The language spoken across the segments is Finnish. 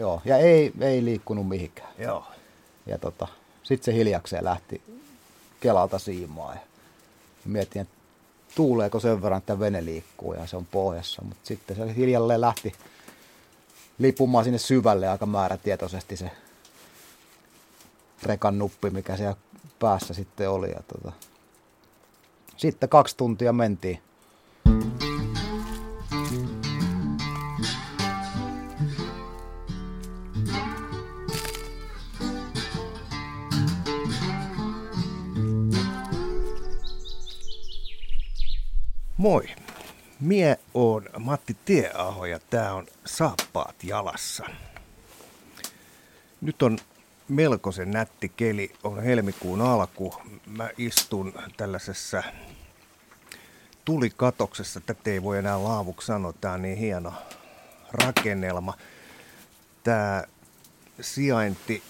joo. Ja ei, ei liikkunut mihinkään. Joo. Ja tota, sitten se hiljakseen lähti Kelalta siimaa. Ja mietin, että tuuleeko sen verran, että vene liikkuu ja se on pohjassa. Mutta sitten se hiljalleen lähti lipumaan sinne syvälle aika määrätietoisesti se rekan nuppi, mikä siellä päässä sitten oli. Ja tota, sitten kaksi tuntia mentiin. Moi. Mie on Matti Tieaho ja tää on Saappaat jalassa. Nyt on melkoisen nätti keli, on helmikuun alku. Mä istun tällaisessa tulikatoksessa, tätä ei voi enää laavuksi sanoa, tää on niin hieno rakennelma. Tää sijainti,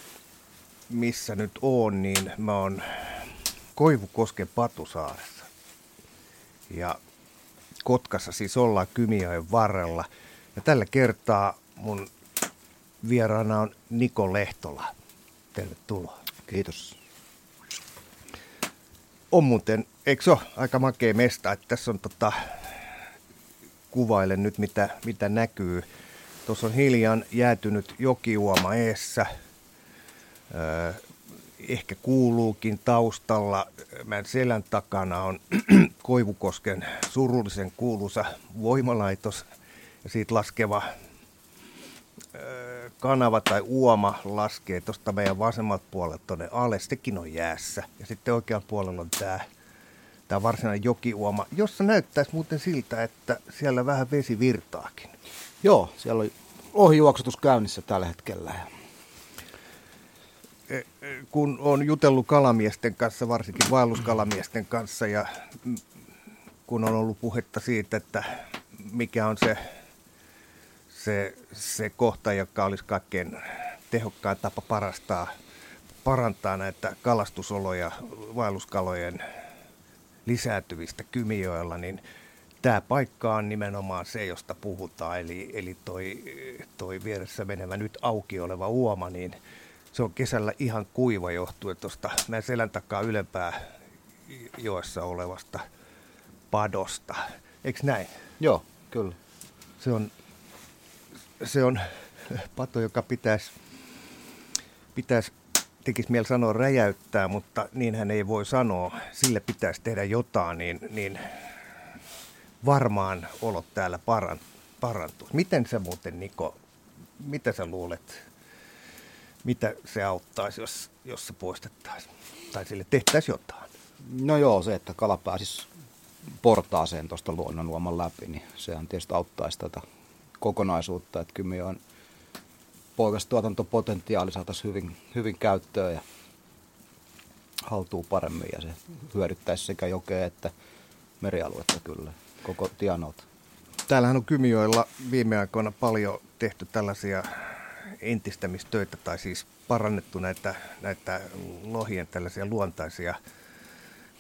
missä nyt on, niin mä oon Koivukosken Patusaaressa. Ja Kotkassa siis ollaan Kymijoen varrella. Ja tällä kertaa mun vieraana on Niko Lehtola. Tervetuloa. Kiitos. On muuten, eikö se ole aika makea mesta, että tässä on tota, kuvaile nyt mitä, mitä näkyy. Tuossa on hiljan jäätynyt jokiuoma eessä. Öö, ehkä kuuluukin taustalla. Mä selän takana on Koivukosken surullisen kuuluisa voimalaitos ja siitä laskeva kanava tai uoma laskee tuosta meidän vasemmalta puolelta tuonne alle. Sekin on jäässä. Ja sitten oikean puolella on tämä tämä varsinainen jokiuoma, jossa näyttäisi muuten siltä, että siellä vähän vesi virtaakin. Joo, siellä on ohijuoksutus käynnissä tällä hetkellä. Kun on jutellut kalamiesten kanssa, varsinkin vaelluskalamiesten kanssa, ja kun on ollut puhetta siitä, että mikä on se, se, se kohta, joka olisi kaikkein tehokkain tapa parastaa, parantaa näitä kalastusoloja vaelluskalojen lisääntyvistä Kymijoella, niin tämä paikka on nimenomaan se, josta puhutaan, eli, eli toi, toi vieressä menevä nyt auki oleva uoma, niin se on kesällä ihan kuiva johtuen tuosta meidän selän takaa ylempää joessa olevasta padosta. Eikö näin? Joo, kyllä. Se on, se on pato, joka pitäisi, pitäisi tekisi mieli sanoa räjäyttää, mutta niin hän ei voi sanoa. Sille pitäisi tehdä jotain, niin, niin varmaan olot täällä parantuu. Miten se muuten, Niko, mitä sä luulet, mitä se auttaisi, jos, jos se poistettaisiin? Tai sille tehtäisiin jotain? No joo, se, että kala pääsisi portaaseen tuosta luonnonluoman läpi, niin sehän tietysti auttaisi tätä kokonaisuutta, että on poikastuotantopotentiaali saataisiin hyvin, hyvin käyttöön ja haltuu paremmin ja se hyödyttäisi sekä jokea että merialuetta kyllä, koko tianolta. Täällähän on Kymijoilla viime aikoina paljon tehty tällaisia entistämistöitä tai siis parannettu näitä, näitä lohien tällaisia luontaisia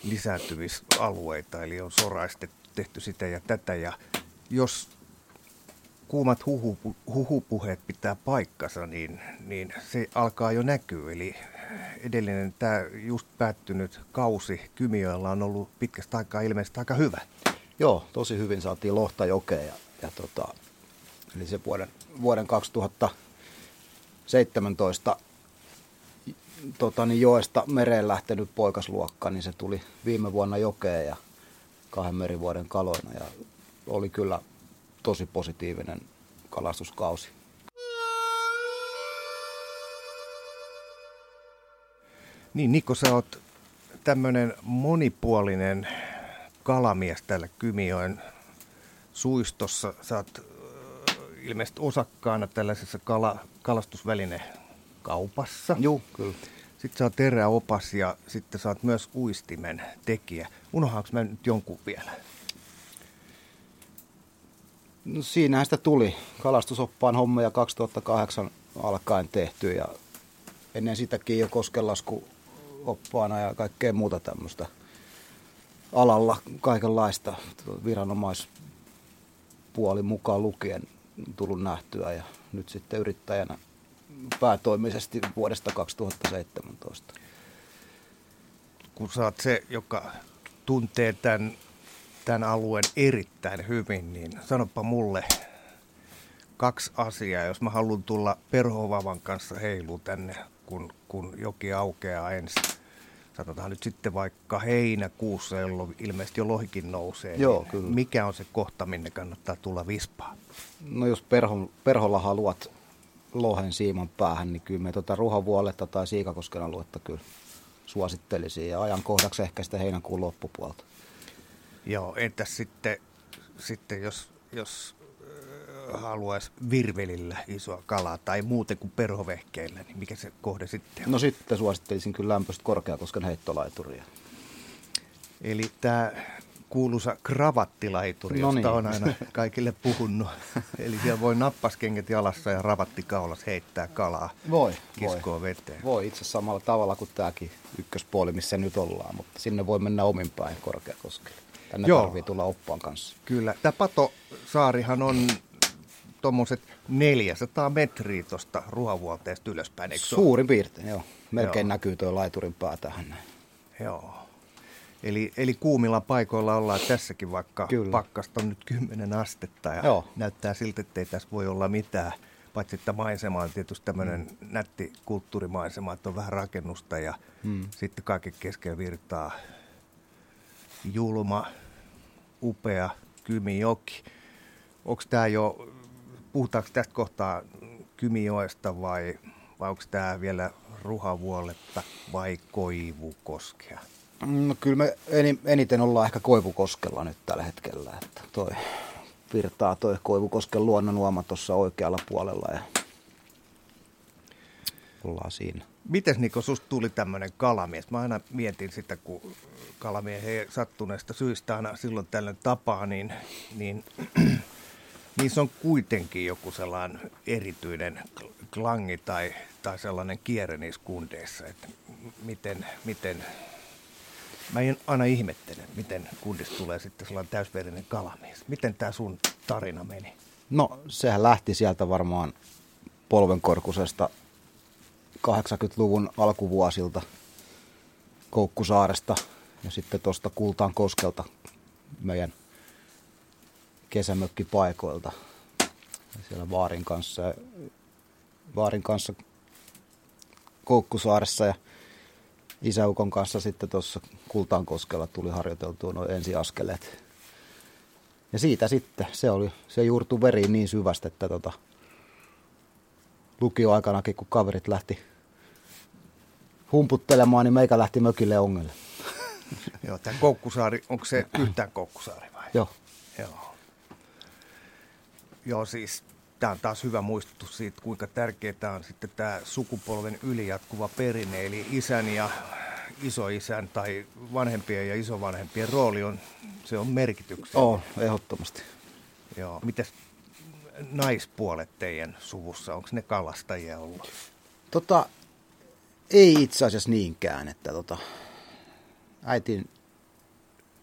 lisääntymisalueita, eli on soraistettu, tehty sitä ja tätä. Ja jos kuumat huhu, huhupuheet pitää paikkansa, niin, niin se alkaa jo näkyä. Eli edellinen tämä just päättynyt kausi Kymiöllä on ollut pitkästä aikaa ilmeisesti aika hyvä. Joo, tosi hyvin saatiin lohta jokea ja, ja tota, eli se vuoden, vuoden 2017 tota, niin joesta mereen lähtenyt poikasluokka, niin se tuli viime vuonna jokeen ja kahden merivuoden kaloina ja oli kyllä tosi positiivinen kalastuskausi. Niin Niko, sä oot tämmöinen monipuolinen kalamies täällä Kymijoen suistossa. Sä oot ilmeisesti osakkaana tällaisessa kala, kalastusvälinekaupassa. Joo, kyllä. Sitten sä oot teräopas ja sitten sä oot myös uistimen tekijä. Unohaanko mä nyt jonkun vielä? No siinähän sitä tuli. Kalastusoppaan hommia 2008 alkaen tehty ja ennen sitäkin jo koskelasku oppaana ja kaikkea muuta tämmöistä alalla kaikenlaista viranomaispuoli mukaan lukien tullut nähtyä ja nyt sitten yrittäjänä päätoimisesti vuodesta 2017. Kun sä oot se, joka tuntee tämän, tämän alueen erittäin hyvin, niin sanopa mulle kaksi asiaa, jos mä haluan tulla perhovavan kanssa heilu tänne, kun, kun joki aukeaa ensin. Sanotaan nyt sitten vaikka heinäkuussa, jolloin ilmeisesti jo lohikin nousee. Joo, niin kyllä. Mikä on se kohta, minne kannattaa tulla vispaan? No jos perhon, perholla haluat lohen siiman päähän, niin kyllä me tuota ruhavuoletta tai siikakosken aluetta kyllä suosittelisin. Ja ajankohdaksi ehkä sitä heinäkuun loppupuolta. Joo, entäs sitten, sitten jos, jos haluaisi virvelillä isoa kalaa tai muuten kuin perhovehkeillä, niin mikä se kohde sitten on? No sitten suosittelisin kyllä lämpöistä korkeakosken heittolaituria. Eli tämä kuuluisa kravattilaituri, No josta niin. on aina kaikille puhunut. Eli siellä voi nappaskengät jalassa ja ravattikaulas heittää kalaa Voi, kiskoa veteen. Voi itse samalla tavalla kuin tämäkin ykköspuoli, missä nyt ollaan, mutta sinne voi mennä omin päin korkeakoskelle. Tänne Joo. tarvii tulla oppaan kanssa. Kyllä. Tämä Patosaarihan on tuommoiset 400 metriä tuosta ruhavuolteesta ylöspäin, eikö? Suurin piirtein, joo. Melkein Joo. näkyy tuo laiturin pää tähän. Joo. Eli, eli kuumilla paikoilla ollaan tässäkin, vaikka Kyllä. pakkasta on nyt 10 astetta ja Joo. näyttää siltä, että ei tässä voi olla mitään. Paitsi että maisema on tietysti tämmöinen mm. nätti kulttuurimaisema, että on vähän rakennusta ja mm. sitten kaiken keskellä virtaa julma, upea Kymijoki. Onko tämä jo, puhutaanko tästä kohtaa Kymijoesta vai, vai onko tämä vielä Ruhavuoletta vai Koivukoskea? No kyllä me eni- eniten ollaan ehkä Koivukoskella nyt tällä hetkellä. Että toi virtaa toi Koivukosken luonnonuoma tuossa oikealla puolella ja ollaan siinä. Mites Niko, susta tuli tämmöinen kalamies? Mä aina mietin sitä, kun kalamiehen sattuneesta syystä aina silloin tällöin tapaa, niin, niin niissä on kuitenkin joku sellainen erityinen klangi tai, tai sellainen kierre niissä kundeissa, että miten, miten Mä en aina ihmettelen, miten kundista tulee sitten sellainen täysverinen kalamies. Miten tämä sun tarina meni? No sehän lähti sieltä varmaan polvenkorkusesta 80-luvun alkuvuosilta Koukkusaaresta ja sitten tuosta Kultaan koskelta meidän kesämökkipaikoilta. Siellä Vaarin kanssa, Vaarin kanssa Koukkusaaressa ja isäukon kanssa sitten tuossa Kultaan koskella tuli harjoiteltua noin ensiaskeleet. Ja siitä sitten, se, oli, se juurtu veriin niin syvästi, että tota, lukioaikanakin, kun kaverit lähti humputtelemaan, niin meikä lähti mökille ongelle. Joo, tämä Koukkusaari, onko se yhtään Koukkusaari vai? Joo. Joo. Joo, siis tämä on taas hyvä muistutus siitä, kuinka tärkeää on sitten tämä sukupolven ylijatkuva perinne, eli isän ja isoisän tai vanhempien ja isovanhempien rooli on, se on merkityksellinen. Oo, ehdottomasti. Joo. Mites naispuolet teidän suvussa, onko ne kalastajia ollut? Tota, ei itse asiassa niinkään, että tota, äitin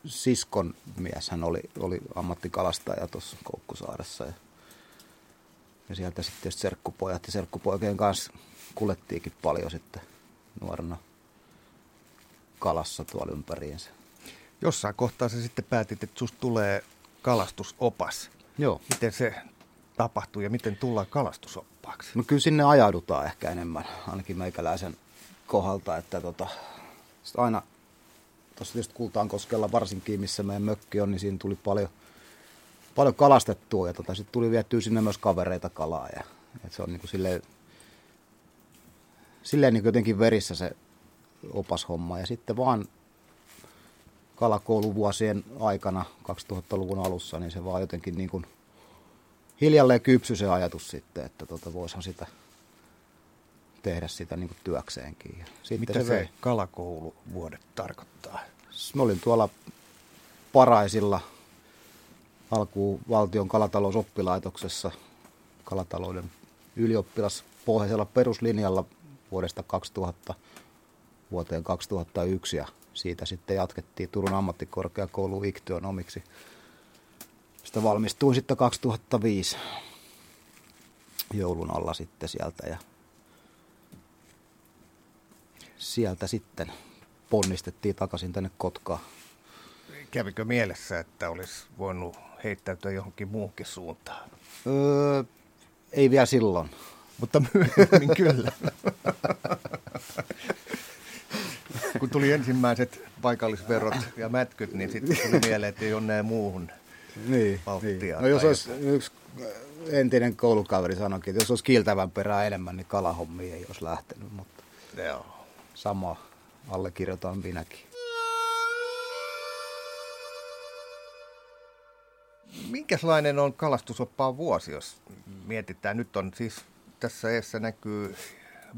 siskon mies, hän oli, oli ammattikalastaja tuossa Koukkusaaressa ja, ja sieltä sitten serkkupojat ja serkkupoikien kanssa kuljettiinkin paljon sitten nuorena kalassa tuolla ympäriinsä. Jossain kohtaa sä sitten päätit, että susta tulee kalastusopas. Joo. Miten se tapahtui ja miten tullaan kalastusoppaaksi? No kyllä sinne ajaudutaan ehkä enemmän, ainakin meikäläisen kohdalta, että tota, aina tuossa tietysti Kultaankoskella varsinkin, missä meidän mökki on, niin siinä tuli paljon, paljon kalastettua ja tota, sitten tuli viettyä sinne myös kavereita kalaa ja et se on niin kuin silleen, silleen niin kuin jotenkin verissä se opashomma ja sitten vaan kalakouluvuosien aikana 2000-luvun alussa, niin se vaan jotenkin niin kuin hiljalleen kypsy se ajatus sitten, että tota, voisihan sitä tehdä sitä niin kuin työkseenkin. Ja sitten Mitä se, se, vei. kalakouluvuodet tarkoittaa? Mä olin tuolla Paraisilla alkuun valtion kalatalousoppilaitoksessa kalatalouden ylioppilaspohjaisella peruslinjalla vuodesta 2000 vuoteen 2001 ja siitä sitten jatkettiin Turun ammattikorkeakoulu iktionomiksi. Sitä valmistuin sitten 2005 joulun alla sitten sieltä ja sieltä sitten ponnistettiin takaisin tänne Kotkaan. Kävikö mielessä, että olisi voinut heittäytyä johonkin muuhunkin suuntaan? Öö, ei vielä silloin. Mutta myöhemmin kyllä. Kun tuli ensimmäiset paikallisverot ja mätkyt, niin sitten tuli mieleen, että ei ole näin muuhun niin, niin. No jos olisi yksi entinen koulukaveri sanoikin, että jos olisi kiiltävän perää enemmän, niin kalahommi ei olisi lähtenyt, mutta Joo. sama allekirjoitan minäkin. Minkälainen on kalastusoppaan vuosi, jos mietitään? Nyt on siis tässä eessä näkyy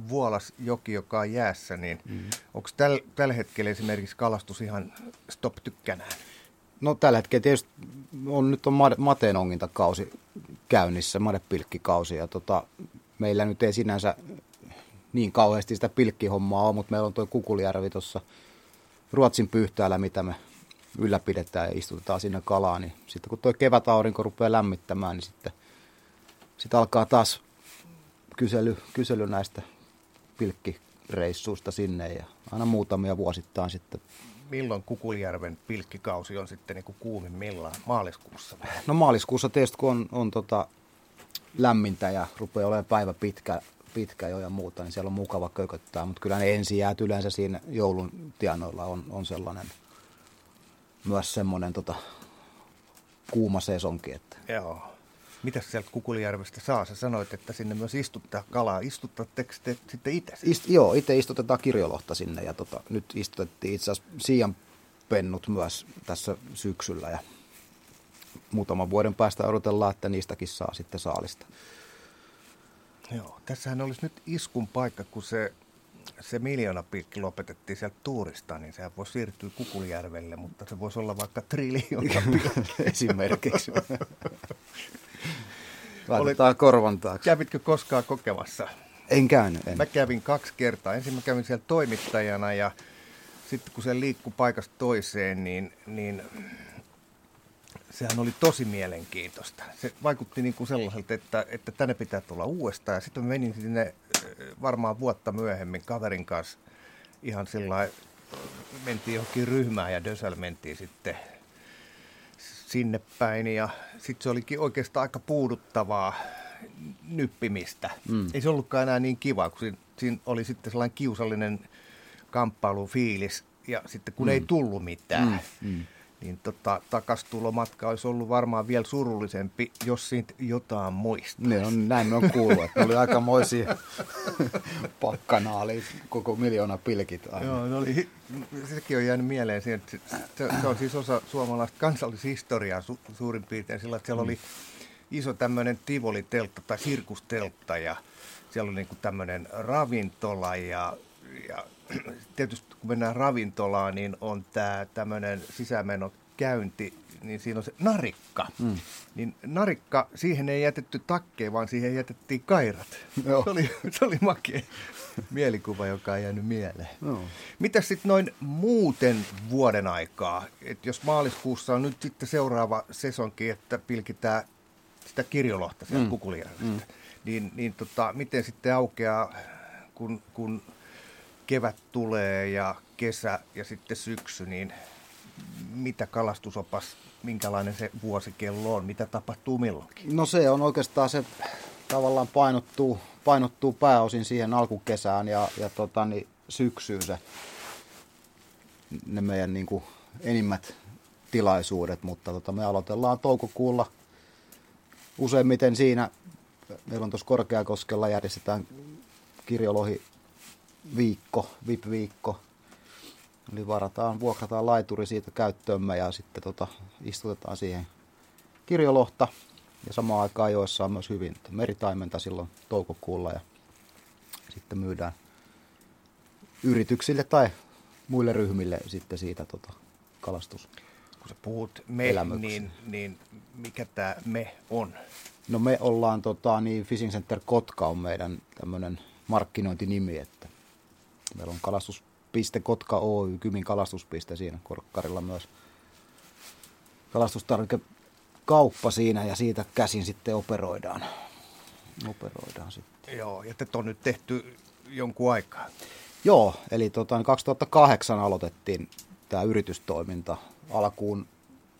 Vuolasjoki, joka on jäässä, niin mm. onko täl, tällä hetkellä esimerkiksi kalastus ihan stop tykkänään? No tällä hetkellä tietysti on, nyt on mateen ongintakausi käynnissä, madepilkkikausi, ja tota, meillä nyt ei sinänsä niin kauheasti sitä pilkkihommaa ole, mutta meillä on tuo Kukulijärvi tuossa Ruotsin pyhtäällä, mitä me ylläpidetään ja istutetaan sinne kalaa, niin sitten kun tuo kevätaurinko rupeaa lämmittämään, niin sitten, sitten alkaa taas kysely, kysely näistä pilkkireissuista sinne ja aina muutamia vuosittain sitten. Milloin Kukuljärven pilkkikausi on sitten niin kuin kuumimmillaan? Maaliskuussa? No maaliskuussa tietysti kun on, on tota lämmintä ja rupeaa olemaan päivä pitkä, pitkä jo ja muuta, niin siellä on mukava kököttää. Mutta kyllä ne ensijäät yleensä siinä joulun tienoilla on, on sellainen myös semmoinen tota, kuuma sesonki. Että. Joo. Mitä sieltä Kukulijärvestä saa? Sä sanoit, että sinne myös istuttaa kalaa. Istuttatteko te sitten itse? Ist, joo, itse istutetaan kirjolohta sinne ja tota, nyt istutettiin itse asiassa siian pennut myös tässä syksyllä ja muutaman vuoden päästä odotellaan, että niistäkin saa sitten saalista. Joo, tässähän olisi nyt iskun paikka, kun se, se miljoonapilkki lopetettiin sieltä tuurista, niin sehän voi siirtyä Kukulijärvelle, mutta se voisi olla vaikka triljoona Esimerkiksi. Laitetaan korvan taakse. Kävitkö koskaan kokemassa? En käynyt. En. Mä kävin kaksi kertaa. Ensin mä kävin siellä toimittajana ja sitten kun se liikkui paikasta toiseen, niin, niin sehän oli tosi mielenkiintoista. Se vaikutti niin kuin sellaiselta, että, että tänne pitää tulla uudestaan. Ja sitten menin sinne varmaan vuotta myöhemmin kaverin kanssa ihan sillä mentiin johonkin ryhmään ja Dösel mentiin sitten sinne päin. Ja sitten se olikin oikeastaan aika puuduttavaa nyppimistä. Mm. Ei se ollutkaan enää niin kiva, kun siinä, siinä oli sitten sellainen kiusallinen kamppailufiilis. Ja sitten kun mm. ei tullut mitään, mm. Mm. Niin tota, takastulomatka olisi ollut varmaan vielä surullisempi, jos siitä jotain muistaa. Niin on, näin on kuullut, että oli aikamoisia pakkanaali, koko miljoona pilkit aina. Joo, ne oli, sekin on jäänyt mieleen siihen, että se, se on siis osa suomalaista kansallishistoriaa su, suurin piirtein sillä, että siellä oli iso tämmöinen Tivoli-teltta tai sirkusteltta ja siellä oli niin tämmöinen ravintola ja, ja tietysti kun mennään ravintolaan, niin on tämä tämmöinen sisämeno käynti, niin siinä on se narikka. Mm. Niin narikka, siihen ei jätetty takkeja, vaan siihen jätettiin kairat. Joo. Se, oli, se oli makea mielikuva, joka on jäänyt mieleen. Joo. Mitäs sitten noin muuten vuoden aikaa? Et jos maaliskuussa on nyt sitten seuraava sesonki, että pilkitään sitä kirjolohta sieltä mm. Kukulijärvestä, mm. niin, niin tota, miten sitten aukeaa, kun, kun kevät tulee ja kesä ja sitten syksy, niin mitä kalastusopas, minkälainen se vuosikello on, mitä tapahtuu milloinkin? No se on oikeastaan se tavallaan painottuu, painottuu pääosin siihen alkukesään ja, ja tota, niin syksyyn se, ne meidän niin kuin, enimmät tilaisuudet, mutta tota, me aloitellaan toukokuulla useimmiten siinä, meillä on tuossa Korkeakoskella järjestetään kirjolohi viikko, VIP-viikko. Eli varataan, vuokrataan laituri siitä käyttöömme ja sitten tota, istutetaan siihen kirjolohta. Ja samaan aikaan joissa on myös hyvin meritaimenta silloin toukokuulla ja sitten myydään yrityksille tai muille ryhmille sitten siitä tota, kalastus. Kun sä puhut me, niin, niin mikä tämä me on? No me ollaan, tota, niin Fishing Center Kotka on meidän tämmöinen markkinointinimi, että Meillä on kalastuspiste Kotka Oy, Kymin kalastuspiste siinä Korkkarilla myös. Kalastustarvikekauppa siinä ja siitä käsin sitten operoidaan. Operoidaan sitten. Joo, ja te on nyt tehty jonkun aikaa. Joo, eli tota, 2008 aloitettiin tämä yritystoiminta alkuun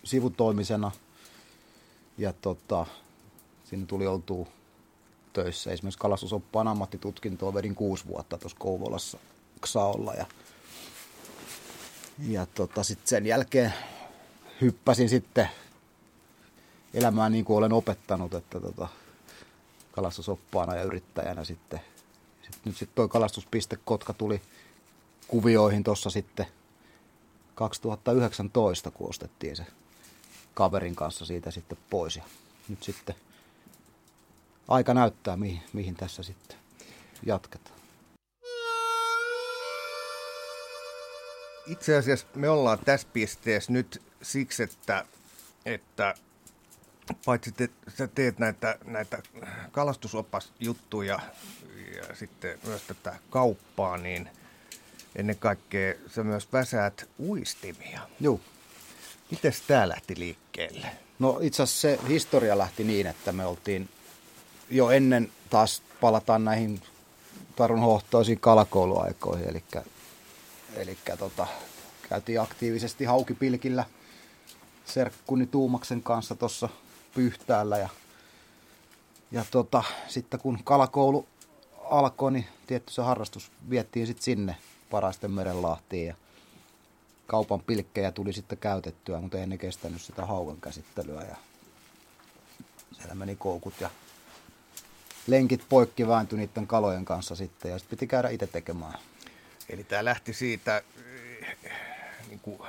sivutoimisena. Ja tota, siinä tuli oltua töissä. Esimerkiksi kalastusoppaan ammattitutkintoa vedin kuusi vuotta tuossa Kouvolassa Xaolla. Ja, ja tota, sit sen jälkeen hyppäsin sitten elämään niin kuin olen opettanut, että tota, kalastusoppaana ja yrittäjänä sitten. sitten nyt sitten toi kalastuspiste Kotka tuli kuvioihin tuossa sitten 2019, kun ostettiin se kaverin kanssa siitä sitten pois. Ja nyt sitten aika näyttää, mihin, mihin tässä sitten jatketaan. Itse asiassa me ollaan tässä pisteessä nyt siksi, että, että paitsi te, sä teet näitä, näitä kalastusopasjuttuja ja sitten myös tätä kauppaa, niin ennen kaikkea sä myös väsäät uistimia. Joo. Miten tämä lähti liikkeelle? No itse asiassa se historia lähti niin, että me oltiin jo ennen taas palataan näihin Tarun hohtoisiin kalakouluaikoihin, eli, eli tota, käytiin aktiivisesti haukipilkillä serkkuni Tuumaksen kanssa tuossa Pyhtäällä ja, ja tota, sitten kun kalakoulu alkoi, niin tietty se harrastus viettiin sitten sinne Paraisten merenlahtiin ja kaupan pilkkejä tuli sitten käytettyä, mutta ei ne kestänyt sitä haukan käsittelyä ja siellä meni koukut ja lenkit poikki vääntyi niiden kalojen kanssa sitten ja sitten piti käydä itse tekemään. Eli tämä lähti siitä niin kuin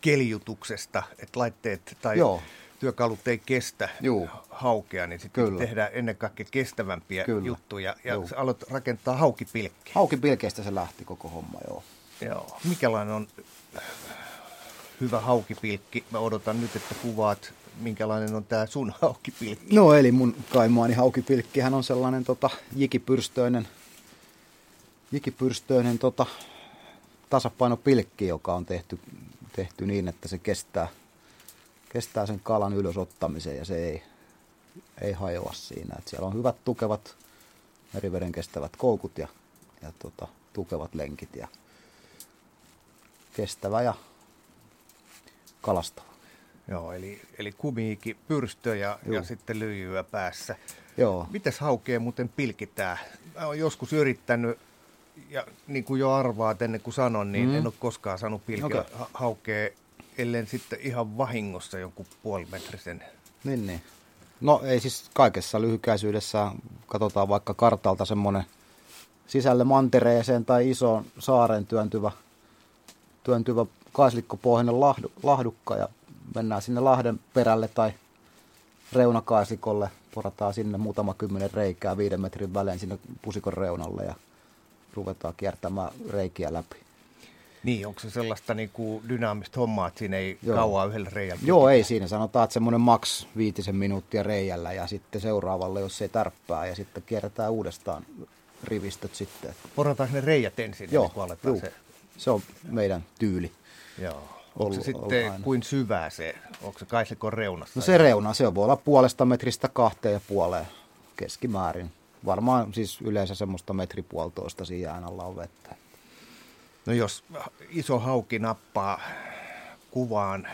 keljutuksesta, että laitteet tai Joo. työkalut ei kestä Juu. haukea, niin sitten tehdään ennen kaikkea kestävämpiä Kyllä. juttuja ja Juu. aloit rakentaa haukipilkkiä. Haukipilkeistä se lähti koko homma, joo. Joo. Mikälainen on hyvä haukipilkki? Mä odotan nyt, että kuvaat, minkälainen on tämä sun haukipilkki. No eli mun kaimaani haukipilkkihän on sellainen tota, jikipyrstöinen, jikipyrstöinen tota, tasapainopilkki, joka on tehty, tehty niin, että se kestää, kestää sen kalan ylösottamisen ja se ei, ei hajoa siinä. Et siellä on hyvät tukevat meriveden kestävät koukut ja, ja tota, tukevat lenkit ja kestävä ja kalastava. Joo, eli, eli kumiikki, pyrstö ja, ja sitten lyijyä päässä. Joo. Mites haukea muuten pilkitään? Mä oon joskus yrittänyt, ja niin kuin jo arvaat ennen kuin sanon, niin mm. en ole koskaan saanut pilkkiä okay. haukea, ellen sitten ihan vahingossa jonkun puolimetrisen. Niin, niin. No ei siis kaikessa lyhykäisyydessä, katsotaan vaikka kartalta semmoinen sisälle mantereeseen tai isoon saaren työntyvä – työntyvä kaislikkopohjainen lahdu, lahdukka ja mennään sinne lahden perälle tai reunakaislikolle, porataan sinne muutama kymmenen reikää viiden metrin välein sinne pusikon reunalle ja ruvetaan kiertämään reikiä läpi. Niin, onko se sellaista niin kuin dynaamista hommaa, että siinä ei Joo. kauaa yhdellä reijällä? Joo, ei siinä. Sanotaan, että semmoinen maks viitisen minuuttia reijällä ja sitten seuraavalle, jos se tärppää ja sitten kierretään uudestaan rivistöt sitten. Porataanko ne reijät ensin? Joo, niin se se on meidän tyyli. Joo. Onko se sitten aina. kuin syvää se? Onko se kaislikon reunassa? No se reuna, se voi olla puolesta metristä kahteen ja puoleen keskimäärin. Varmaan siis yleensä semmoista metri puolitoista siinä alla on vettä. No jos iso hauki nappaa kuvaan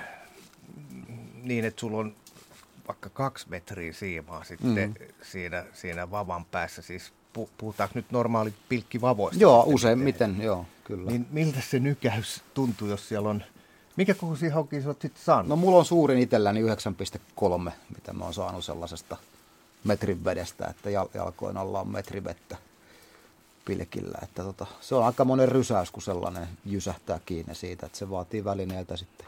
niin, että sulla on vaikka kaksi metriä siimaa sitten mm. siinä, siinä vavan päässä, siis puhutaanko nyt normaali pilkkivavoista? Joo, useimmiten, joo, kyllä. Niin miltä se nykäys tuntuu, jos siellä on... Mikä kokoisia haukia sä oot sitten saanut? No mulla on suurin itselläni 9,3, mitä mä oon saanut sellaisesta metrin vedestä, että jalkoin alla on metri vettä pilkillä. Että tota, se on aika monen rysäys, kun sellainen jysähtää kiinni siitä, että se vaatii välineiltä sitten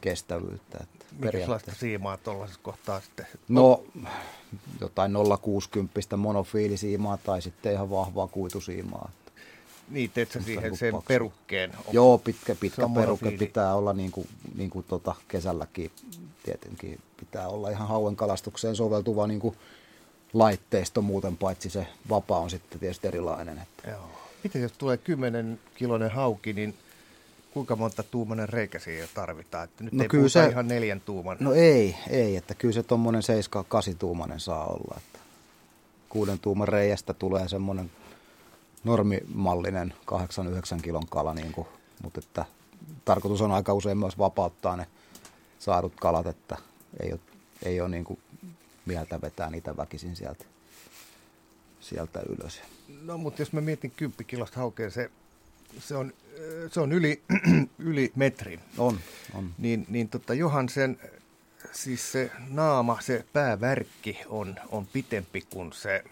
kestävyyttä. Että Minkälaista siimaa tuollaisessa kohtaa sitten? No jotain 060 monofiilisiimaa tai sitten ihan vahvaa kuitusiimaa. Niin, teet sä siihen sen paksu. perukkeen? Onko Joo, pitkä, pitkä perukke pitää olla niin kuin, niin kuin tota kesälläkin tietenkin pitää olla ihan hauen kalastukseen soveltuva niin kuin laitteisto muuten, paitsi se vapaa on sitten tietysti erilainen. Että. Joo. Miten jos tulee 10 kilonen hauki, niin kuinka monta tuumanen reikä siihen tarvitaan? Että nyt no ei kyllä se, ihan neljän tuuman. No ei, ei, että kyllä se tuommoinen 7-8 tuumanen saa olla. Että kuuden tuuman reiästä tulee semmoinen normimallinen 8-9 kilon kala, niin kuin, mutta että tarkoitus on aika usein myös vapauttaa ne saadut kalat, että ei ole, ei ole niin kuin mieltä vetää niitä väkisin sieltä, sieltä ylös. No mutta jos mä mietin 10 kilosta haukea, se, se on, se on yli, yli metrin. On, on. Niin, niin tota Johan sen, siis se naama, se päävärkki on, on pitempi kuin se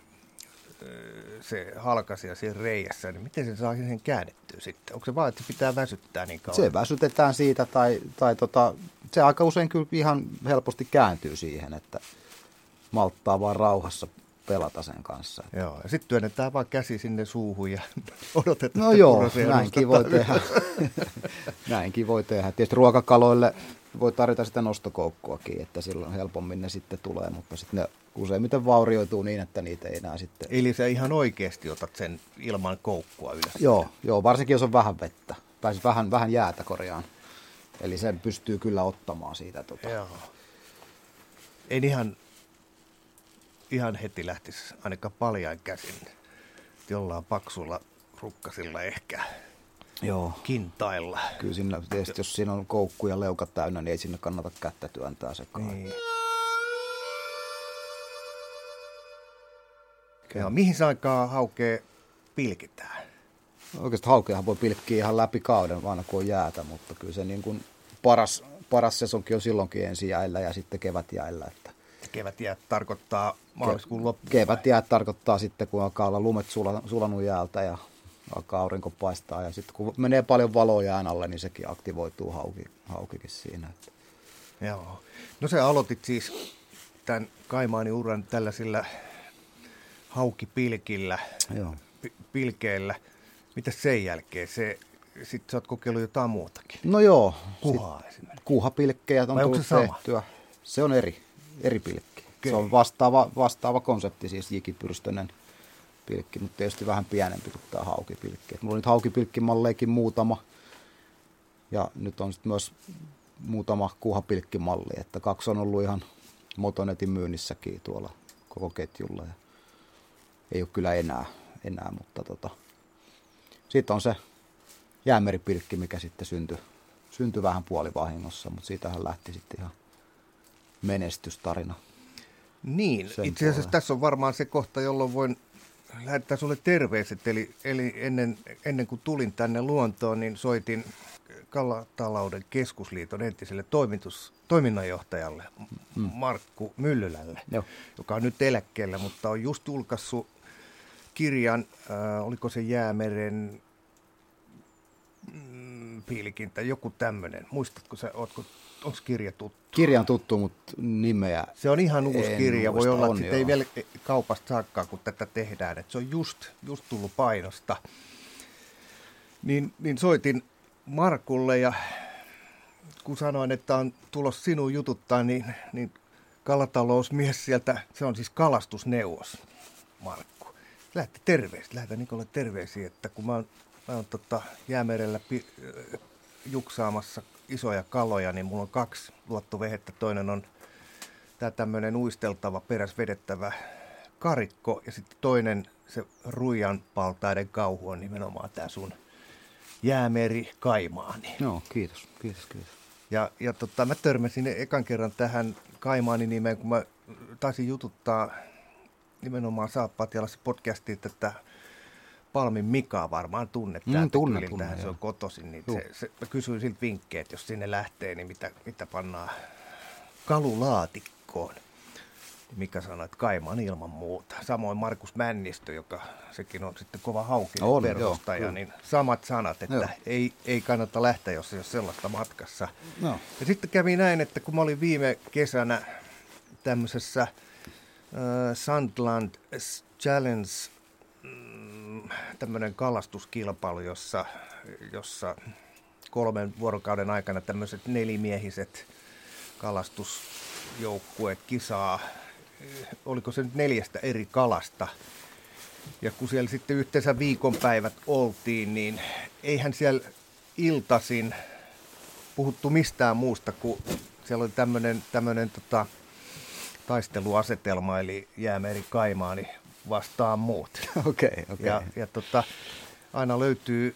se halkasia siinä reijässä, niin miten se saa sen käännettyä sitten? Onko se vaan, että se pitää väsyttää niin kauan? Se väsytetään siitä tai, tai tota, se aika usein kyllä ihan helposti kääntyy siihen, että malttaa vaan rauhassa pelata sen kanssa. Joo, ja sitten työnnetään vaan käsi sinne suuhun ja odotetaan. No joo, näinkin voi tehdä. näinkin voi tehdä. Tietysti ruokakaloille voi tarjota sitä nostokoukkuakin, että silloin helpommin ne sitten tulee, mutta sitten ne useimmiten vaurioituu niin, että niitä ei enää sitten... Eli sä ihan oikeasti otat sen ilman koukkua ylös? Joo, joo varsinkin jos on vähän vettä, pääsi vähän, vähän jäätä korjaan. Eli sen pystyy kyllä ottamaan siitä. Tota. Joo. En ihan, ihan heti lähtisi ainakaan paljain käsin jollain paksulla rukkasilla ehkä Joo. kintailla. Kyllä siinä, tietysti jos siinä on koukku ja leuka täynnä, niin ei sinne kannata kättä työntää sekaan. Niin. Joo, mihin se aikaa haukea pilkitään? Oikeastaan haukeahan voi pilkkiä ihan läpi kauden, vaan kun on jäätä, mutta kyllä se niin kuin paras, paras sesonkin on silloinkin ensi jäillä ja sitten kevätjäillä. Että kevätjäät tarkoittaa maaliskuun loppuun? Kevätjäät tarkoittaa sitten, kun alkaa olla lumet sulanut jäältä ja alkaa aurinko paistaa. Ja sitten kun menee paljon valoa jään alle, niin sekin aktivoituu hauki, haukikin siinä. Joo. No se aloitit siis tämän Kaimaani uran tällaisilla haukipilkillä, Joo. Pilkeillä. Mitä sen jälkeen? Se, sitten sä oot kokeillut jotain muutakin. No joo. Kuhaa esimerkiksi. Kuhapilkkejä on Vai tullut se tehtyä. Se on eri, eri pilkki. Okay. Se on vastaava, vastaava konsepti, siis jikipyrstönen pilkki, mutta tietysti vähän pienempi kuin tämä haukipilkki. Et mulla on nyt haukipilkkimalleikin muutama. Ja nyt on sitten myös muutama kuhapilkkimalli, että kaksi on ollut ihan Motonetin myynnissäkin tuolla koko ketjulla. Ja ei ole kyllä enää, enää mutta tota. sitten on se jäämeripilkki, mikä sitten syntyi, syntyi vähän puolivahingossa, mutta siitähän lähti sitten ihan menestystarina. Niin, itse asiassa tässä on varmaan se kohta, jolloin voin lähettää sulle terveiset. Eli, eli ennen, ennen kuin tulin tänne luontoon, niin soitin Kalatalouden keskusliiton entiselle toimitus, toiminnanjohtajalle mm. Markku Myllylälle, Joo. joka on nyt eläkkeellä, mutta on just julkaissut kirjan, äh, oliko se Jäämeren mm, piilikintä, joku tämmöinen. Muistatko sä, ootko, onko kirja tuttu? Kirja on tuttu, mutta nimeä Se on ihan uusi kirja. Voi olla, että ei vielä kaupasta saakkaan, kun tätä tehdään. Et se on just, just tullut painosta. Niin, niin soitin Markulle ja kun sanoin, että on tulos sinun jututtaa, niin, niin kalatalousmies sieltä, se on siis kalastusneuvos, Markku lähti terveisiä, lähetän Nikolle terveisiä, että kun mä oon, mä oon tota jäämerellä pi, juksaamassa isoja kaloja, niin mulla on kaksi luottovehettä. Toinen on tämä tämmöinen uisteltava, peräsvedettävä karikko ja sitten toinen se ruijan paltaiden kauhu on nimenomaan tämä sun jäämeri Kaimaani. Joo, kiitos, kiitos, kiitos. Ja, ja tota, mä törmäsin ekan kerran tähän Kaimaani nimeen, kun mä taisin jututtaa nimenomaan Saappaatialassa podcastiin että Palmin Mika varmaan tunnet mm, tunne, tunne, tähän se on kotoisin. Niin se, se, mä kysyin siltä vinkkejä, että jos sinne lähtee, niin mitä, mitä pannaan kalulaatikkoon. Mika sanoi, että Kaimaan ilman muuta. Samoin Markus Männistö, joka sekin on sitten kova haukin perustaja, niin samat sanat, että joo. ei, ei kannata lähteä, jos ei ole sellaista matkassa. No. Ja sitten kävi näin, että kun mä olin viime kesänä tämmöisessä – Äh, Sandland Challenge, mm, tämmöinen kalastuskilpailu, jossa, jossa kolmen vuorokauden aikana tämmöiset nelimiehiset kalastusjoukkueet kisaa, oliko se nyt neljästä eri kalasta. Ja kun siellä sitten yhteensä viikonpäivät oltiin, niin eihän siellä iltasin puhuttu mistään muusta kuin siellä oli tämmöinen, tämmöinen tota, taisteluasetelma, eli jäämeri Kaimaani vastaan muut. Okei, okay, okei. Okay. Ja, ja tota, aina löytyy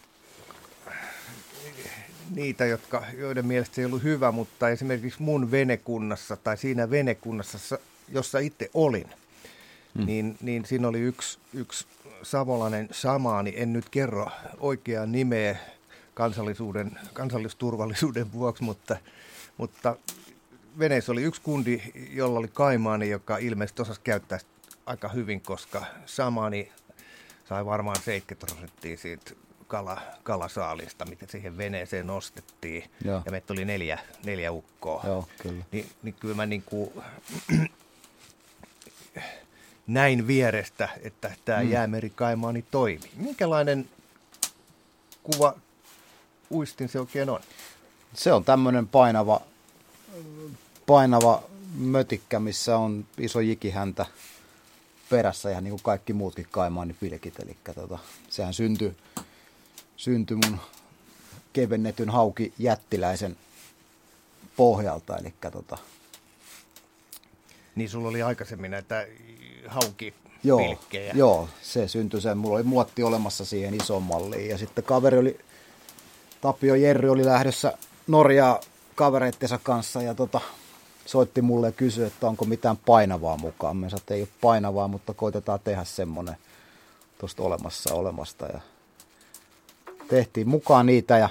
niitä, jotka, joiden mielestä se ei ollut hyvä, mutta esimerkiksi mun venekunnassa tai siinä venekunnassa, jossa itse olin, hmm. niin, niin siinä oli yksi, yksi savolainen samaani, en nyt kerro oikeaa nimeä kansallisuuden, kansallisturvallisuuden vuoksi, mutta, mutta veneessä oli yksi kundi, jolla oli kaimaani, joka ilmeisesti osasi käyttää aika hyvin, koska samaani sai varmaan 70 prosenttia siitä kala, kalasaalista, mitä siihen veneeseen nostettiin. Joo. Ja meitä oli neljä, neljä ukkoa. Joo, kyllä. Ni, niin kyllä mä niin kuin, näin vierestä, että tämä mm. jäämerikaimaani toimi. Minkälainen kuva uistin se oikein on? Se on tämmöinen painava, painava mötikkä, missä on iso jikihäntä perässä, ihan niin kuin kaikki muutkin kaimaani pilkit. Eli tota, sehän syntyi, syntyi mun kevennetyn hauki jättiläisen pohjalta. Eli tota, niin sulla oli aikaisemmin näitä hauki Joo, joo, se syntyi sen. Mulla oli muotti olemassa siihen ison malliin. Ja sitten kaveri oli, Tapio Jerry oli lähdössä Norjaa kavereittensa kanssa ja tota, soitti mulle ja kysyi, että onko mitään painavaa mukaan. Mä sanoin, että ei ole painavaa, mutta koitetaan tehdä semmoinen tuosta olemassa olemasta. Ja tehtiin mukaan niitä ja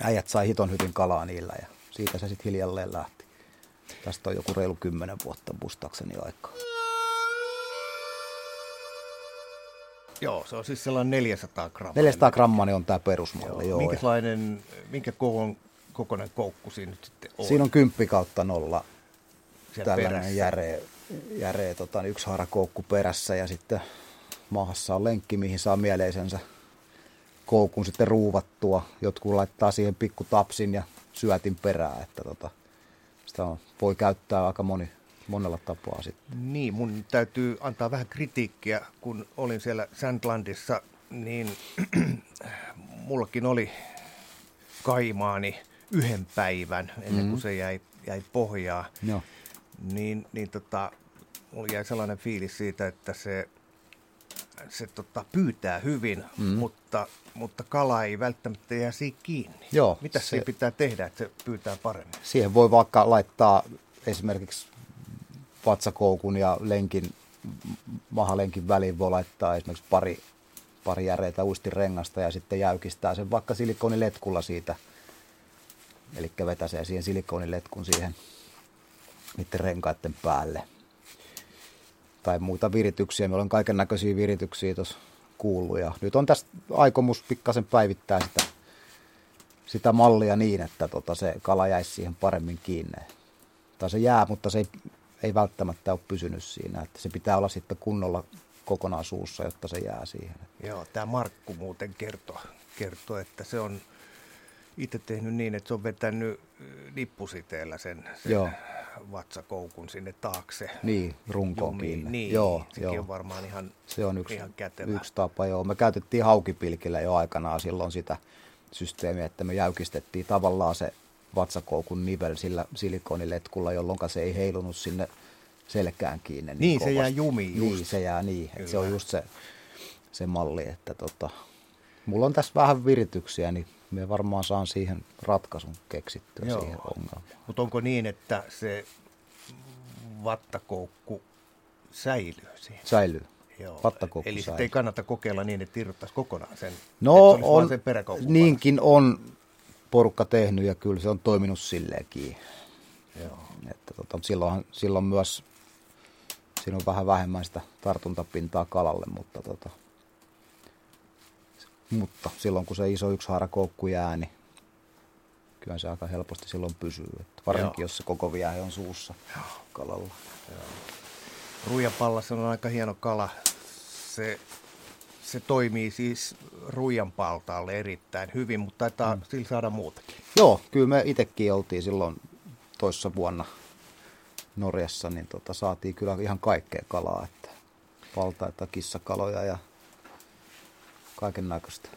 äijät sai hiton hyvin kalaa niillä ja siitä se sitten hiljalleen lähti. Tästä on joku reilu kymmenen vuotta muistaakseni aikaa. Joo, se on siis sellainen 400 grammaa. 400 grammaa niin on tämä perusmalli. Joo, Minkälainen, minkä koon, kokoinen koukku siinä nyt sitten on? Siinä on 10 kautta nolla Siellä tällainen perässä. järeä, järeä tota, yksi koukku perässä ja sitten maassa on lenkki, mihin saa mieleisensä koukun sitten ruuvattua. Jotkut laittaa siihen pikku tapsin ja syötin perää, että tota, sitä on, voi käyttää aika moni, monella tapaa sitten. Niin, mun täytyy antaa vähän kritiikkiä, kun olin siellä Sandlandissa, niin mullakin oli kaimaani yhden päivän ennen kuin mm-hmm. se jäi, jäi pohjaa. Joo. Niin, niin tota, mulla jäi sellainen fiilis siitä, että se, se tota, pyytää hyvin, mm. mutta, mutta kala ei välttämättä jää siihen kiinni. Joo, Mitä se pitää tehdä, että se pyytää paremmin? Siihen voi vaikka laittaa esimerkiksi vatsakoukun ja lenkin, mahalenkin väliin voi laittaa esimerkiksi pari, pari järeitä uistirengasta ja sitten jäykistää sen vaikka silikoniletkulla siitä. Eli vetäsee siihen silikoniletkun siihen niiden renkaiden päälle. Tai muita virityksiä. Meillä on kaiken näköisiä virityksiä tuossa kuullut. Ja nyt on tässä aikomus pikkasen päivittää sitä, sitä mallia niin, että tota se kala jäisi siihen paremmin kiinni. Tai se jää, mutta se ei ei välttämättä ole pysynyt siinä. Että se pitää olla sitten kunnolla kokonaan suussa, jotta se jää siihen. Joo, tämä Markku muuten kertoo, kertoo, että se on itse tehnyt niin, että se on vetänyt lippusiteellä sen, sen Joo. vatsakoukun sinne taakse. Niin, runkoon kiinni. Niin, joo, sekin joo. on varmaan ihan, se on yksi, ihan kätevä. yksi tapa. Joo. Me käytettiin haukipilkillä jo aikanaan silloin sitä systeemiä, että me jäykistettiin tavallaan se vatsakoukun nivel sillä silikoniletkulla, jolloin se ei heilunut sinne selkään kiinni. Niin, niin se jää jumiin just. Niin, se jää niin. Että se on just se, se malli, että tota, mulla on tässä vähän virityksiä, niin me varmaan saan siihen ratkaisun keksittyä Joo. siihen ongelmaan. Mutta onko niin, että se vattakoukku säilyy siihen? Säilyy. Joo. Eli sitten ei kannata kokeilla niin, että irrottaisi kokonaan sen, no, on, sen niinkin on porukka tehnyt ja kyllä se on toiminut silleenkin. Joo. Että tota, silloin, silloin myös siinä on vähän vähemmän sitä tartuntapintaa kalalle, mutta, tota, mutta silloin kun se iso yksi koukku jää, niin kyllä se aika helposti silloin pysyy. Että varsinkin Joo. jos se koko viehe on suussa Joo. kalalla. Ruijapallas on aika hieno kala. Se se toimii siis ruijan paltaalle erittäin hyvin, mutta taitaa mm. sillä saada muutakin. Joo, kyllä me itsekin oltiin silloin toissa vuonna Norjassa, niin tota, saatiin kyllä ihan kaikkea kalaa, että paltaita, kissakaloja ja kaiken näköistä.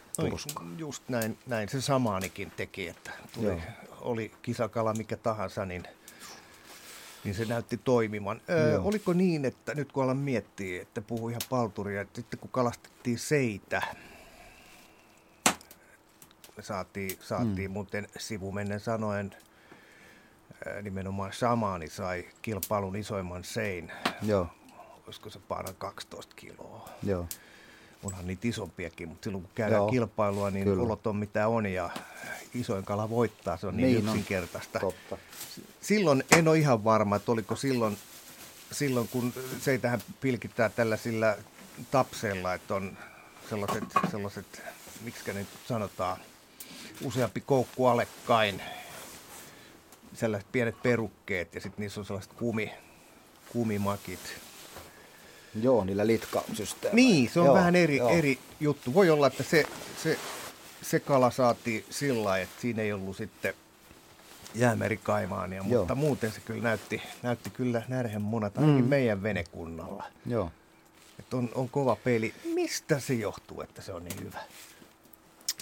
Just näin, näin se samaanikin teki, että tuli, oli kisakala mikä tahansa, niin niin se näytti toimivan. Öö, oliko niin, että nyt kun alan miettiä, että puhuu ihan palturia, että sitten kun kalastettiin seitä, saatiin, saatiin mm. muuten sivumennen sanoen nimenomaan Shamani sai kilpailun isoimman sein. Joo. Olisiko se paina 12 kiloa. Joo. Onhan niitä isompiakin, mutta silloin kun käydään Joo. kilpailua, niin Kyllä. olot on mitä on ja isoin kala voittaa. Se on niin, niin yksinkertaista. On. Totta. Silloin en ole ihan varma, että oliko silloin, silloin kun seitähän pilkittää tällaisilla tapseilla, että on sellaiset, sellaiset miksi ne sanotaan, useampi koukku alekkain, sellaiset pienet perukkeet ja sitten niissä on sellaiset kumi, kumimakit. Joo, niillä litkasysteemillä. Niin, se on joo, vähän eri, eri juttu. Voi olla, että se, se, se kala saatiin sillä että siinä ei ollut sitten jäämerikaimaania, mutta joo. muuten se kyllä näytti, näytti kyllä närhen munat ainakin mm. meidän venekunnalla. Joo. Et on, on kova peli. Mistä se johtuu, että se on niin hyvä?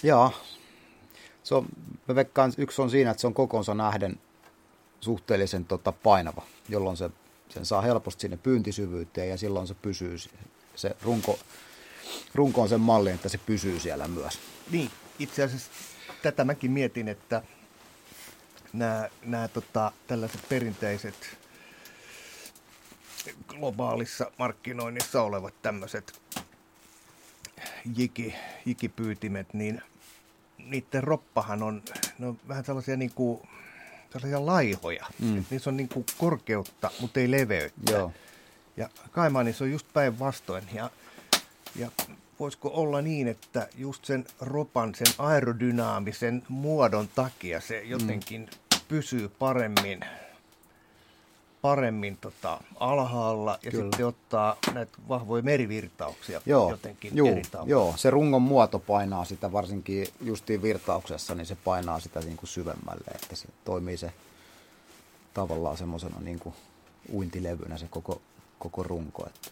Joo, se on, mä veikkaan, yksi on siinä, että se on kokonsa nähden suhteellisen tota, painava, jolloin se, sen saa helposti sinne pyyntisyvyyteen ja silloin se pysyy, se runko, runko on sen malli, että se pysyy siellä myös. Niin, itse asiassa tätä mäkin mietin, että nämä, nämä tota, tällaiset perinteiset globaalissa markkinoinnissa olevat tämmöiset jiki, jikipyytimet, niin niiden roppahan on, ne on vähän sellaisia niin kuin sellaisia laihoja. Mm. niissä on niin kuin korkeutta, mutta ei leveyttä. Joo. Ja Kaimaanissa on just päinvastoin. Ja, ja voisiko olla niin, että just sen ropan, sen aerodynaamisen muodon takia se jotenkin mm. pysyy paremmin paremmin tota, alhaalla ja Kyllä. sitten ottaa näitä vahvoja merivirtauksia joo, jotenkin juu, eri tavalla. Joo, se rungon muoto painaa sitä, varsinkin justiin virtauksessa, niin se painaa sitä niin kuin syvemmälle, että se toimii se tavallaan semmoisena niin kuin uintilevynä se koko, koko runko. Että.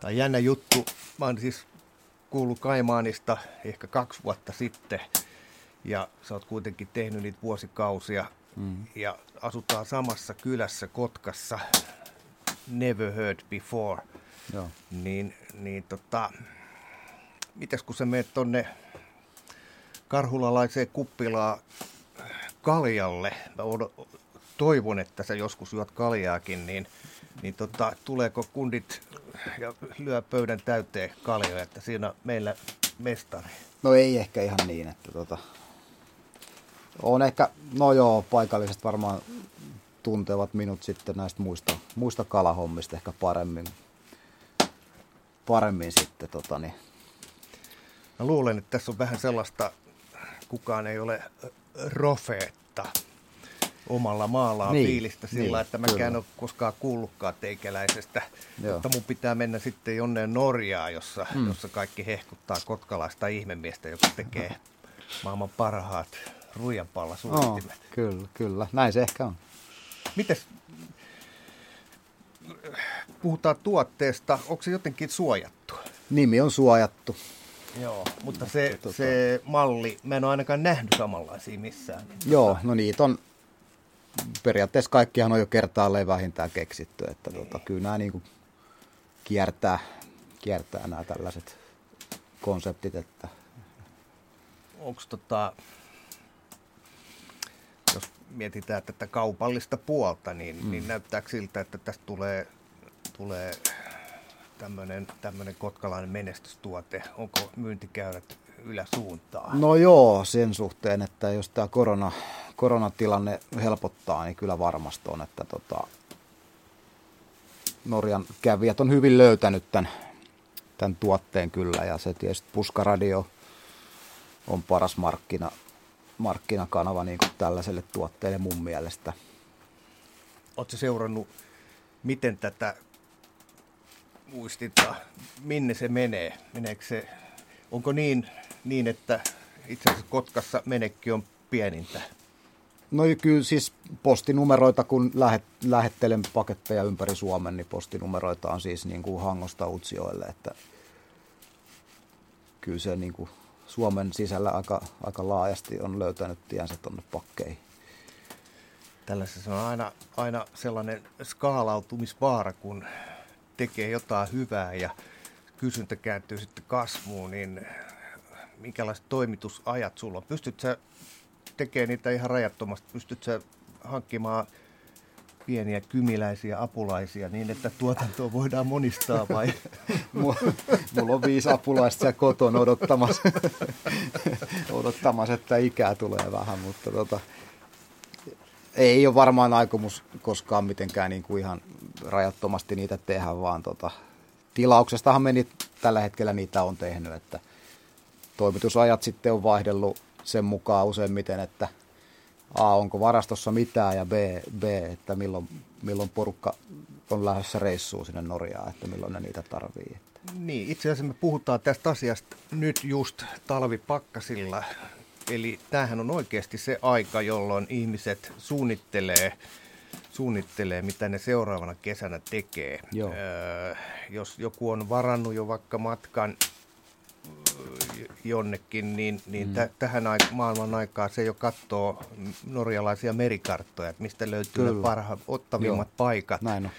Tämä on jännä juttu. Mä oon siis kuullut Kaimaanista ehkä kaksi vuotta sitten – ja sä oot kuitenkin tehnyt niitä vuosikausia mm. ja asutaan samassa kylässä Kotkassa, never heard before, Joo. niin, niin tota, mitäs kun sä menet tonne karhulalaiseen kuppilaan kaljalle, mä toivon, että sä joskus juot kaljaakin, niin, niin tota, tuleeko kundit ja lyö pöydän täyteen kaljoja, että siinä meillä mestari? No ei ehkä ihan niin, että tota, on ehkä, no joo, paikalliset varmaan tuntevat minut sitten näistä muista, muista kalahommista ehkä paremmin, paremmin sitten. Tota, niin. Mä luulen, että tässä on vähän sellaista, kukaan ei ole rofeetta omalla maallaan niin, fiilistä sillä, niin, että mäkään kyllä. ole koskaan kuullutkaan teikäläisestä. Joo. Mutta mun pitää mennä sitten jonneen Norjaa, jossa, mm. jossa kaikki hehkuttaa kotkalaista ihmemiestä, joka tekee maailman parhaat ruijanpalla suunnittimet. Oh, kyllä, kyllä. Näin se ehkä on. Mites, puhutaan tuotteesta, onko se jotenkin suojattu? Nimi on suojattu. Joo, mutta se, tota... se malli, mä en ole ainakaan nähnyt samanlaisia missään. Niin Joo, tota... no niitä on, periaatteessa kaikkihan on jo kertaalleen vähintään keksitty, että niin. tota, kyllä nämä niin kuin kiertää, kiertää nämä tällaiset konseptit, että onko tota, mietitään tätä kaupallista puolta, niin, mm. niin näyttää siltä, että tästä tulee, tulee tämmöinen, tämmöinen kotkalainen menestystuote. Onko myyntikäyrät yläsuuntaan? No joo, sen suhteen, että jos tämä korona, koronatilanne helpottaa, niin kyllä varmasti on, että tota, Norjan kävijät on hyvin löytänyt tämän, tämän tuotteen kyllä, ja se tietysti puskaradio on paras markkina, markkinakanava niin kuin tällaiselle tuotteelle mun mielestä. Oletko seurannut, miten tätä muistinta, minne se menee? Meneekö se, onko niin, niin, että itse asiassa Kotkassa menekki on pienintä? No kyllä siis postinumeroita, kun lähet, lähettelen paketteja ympäri Suomen, niin postinumeroita on siis niin kuin Hangosta Utsjoelle, että kyllä se niin kuin Suomen sisällä aika, aika laajasti on löytänyt tiensä tuonne pakkeihin. Tällaisessa on aina, aina sellainen skaalautumisvaara, kun tekee jotain hyvää ja kysyntä kääntyy sitten kasvuun, niin minkälaiset toimitusajat sulla on? Pystytkö tekemään niitä ihan rajattomasti? Pystytkö hankkimaan pieniä kymiläisiä apulaisia niin, että tuotantoa voidaan monistaa vai? Mulla on viisi apulaista siellä kotona odottamassa, odottamassa, että ikää tulee vähän, mutta tota, ei ole varmaan aikomus koskaan mitenkään niin kuin ihan rajattomasti niitä tehdä, vaan tota, tilauksestahan meni tällä hetkellä niitä on tehnyt, että toimitusajat sitten on vaihdellut sen mukaan useimmiten, että A, onko varastossa mitään ja B, B että milloin, milloin porukka on lähdössä reissuun sinne Norjaan, että milloin ne niitä tarvii. Niin, itse asiassa me puhutaan tästä asiasta nyt just talvipakkasilla. Eli tämähän on oikeasti se aika, jolloin ihmiset suunnittelee, suunnittelee mitä ne seuraavana kesänä tekee. Joo. Öö, jos joku on varannut jo vaikka matkan jonnekin, niin, niin mm. t- tähän aik- maailman aikaan se jo katsoo norjalaisia merikarttoja, että mistä löytyy Kyllä. ne parha, ottavimmat Joo. paikat. Näin on.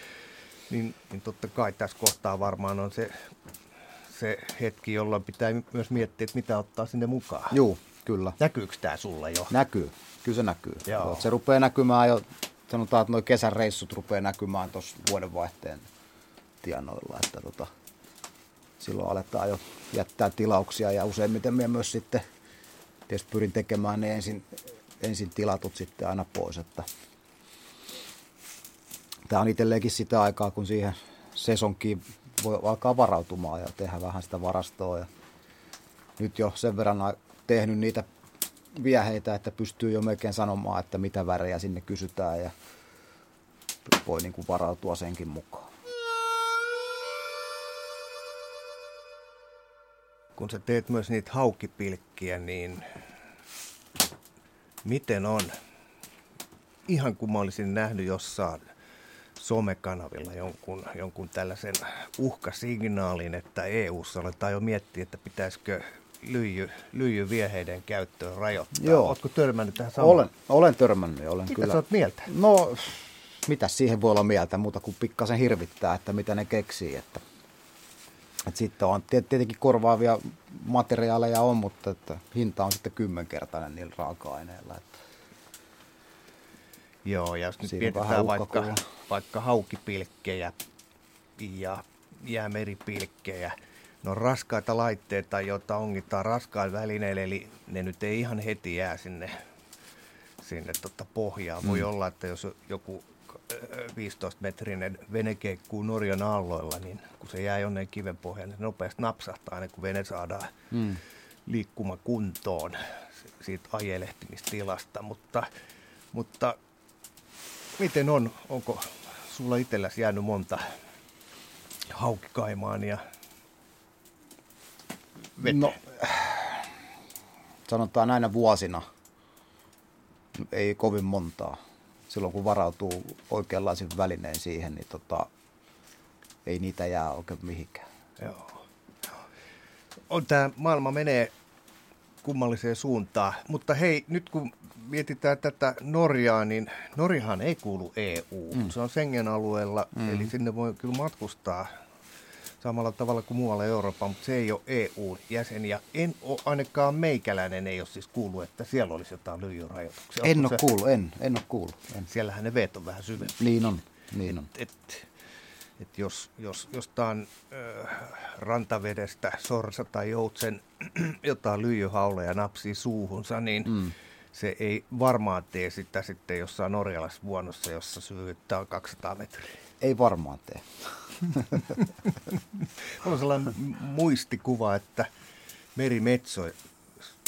Niin, niin totta kai tässä kohtaa varmaan on se, se hetki, jolloin pitää myös miettiä, että mitä ottaa sinne mukaan. Joo, kyllä. Näkyykö tämä sulle jo? Näkyy, kyllä se näkyy. Joo. Se rupeaa näkymään jo, sanotaan, että nuo kesän reissut rupeaa näkymään tuossa vuodenvaihteen tienoilla, että tota, silloin aletaan jo jättää tilauksia ja useimmiten minä myös sitten tietysti pyrin tekemään ne ensin, ensin tilatut sitten aina pois. Että tämä on itselleenkin sitä aikaa, kun siihen sesonkiin voi alkaa varautumaan ja tehdä vähän sitä varastoa. Ja nyt jo sen verran tehnyt niitä vieheitä, että pystyy jo melkein sanomaan, että mitä värejä sinne kysytään ja voi niin kuin varautua senkin mukaan. Kun sä teet myös niitä haukipilkkiä, niin miten on? Ihan kun mä olisin nähnyt jossain somekanavilla jonkun, jonkun tällaisen uhkasignaalin, että EU-ssa aletaan jo miettiä, että pitäisikö lyijy, lyijyvieheiden käyttöön rajoittaa. Joo. Oletko törmännyt tähän samaan? Olen, olen törmännyt. Olen mitä kyllä. sä oot mieltä? No, mitä siihen voi olla mieltä muuta kuin pikkasen hirvittää, että mitä ne keksii. Että et sitten on tietenkin korvaavia materiaaleja on, mutta että hinta on sitten kymmenkertainen niillä raaka-aineilla. Että Joo, ja jos nyt mietitään vaikka, vaikka haukipilkkejä ja jäämeripilkkejä, ne on raskaita laitteita, joita ongitaan raskain välineille, eli ne nyt ei ihan heti jää sinne, sinne tota pohjaan. Voi mm. olla, että jos joku 15-metrinen vene keikkuu Norjan aalloilla, niin kun se jää jonnekin kiven pohjaan, niin se nopeasti napsahtaa aina kun vene saadaan mm. liikkuma kuntoon siitä ajelehtimistilasta. Mutta, mutta miten on? Onko sulla itselläsi jäänyt monta haukikaimaan ja vettä? No, sanotaan näinä vuosina ei kovin montaa silloin kun varautuu oikeanlaisin välinein siihen, niin tota, ei niitä jää oikein mihinkään. Joo. On tämä maailma menee kummalliseen suuntaan. Mutta hei, nyt kun mietitään tätä Norjaa, niin Norjahan ei kuulu EU. Mm. Se on Schengen-alueella, mm. eli sinne voi kyllä matkustaa samalla tavalla kuin muualla Euroopan, mutta se ei ole EU-jäsen. Ja en ole, ainakaan meikäläinen ei ole siis kuullut, että siellä olisi jotain lyijyrajoituksia. En ole kuullut, en, en ole kuullut. En. Siellähän ne veet on vähän syvempi. Niin on, niin on. Et, et, et jos, jos jostain äh, rantavedestä sorsa tai joutsen jotain lyijyhauleja napsii suuhunsa, niin mm. se ei varmaan tee sitä sitten jossain norjalaisvuonossa, jossa syvyyttä on 200 metriä. Ei varmaan tee. Mulla on sellainen muistikuva, että merimetso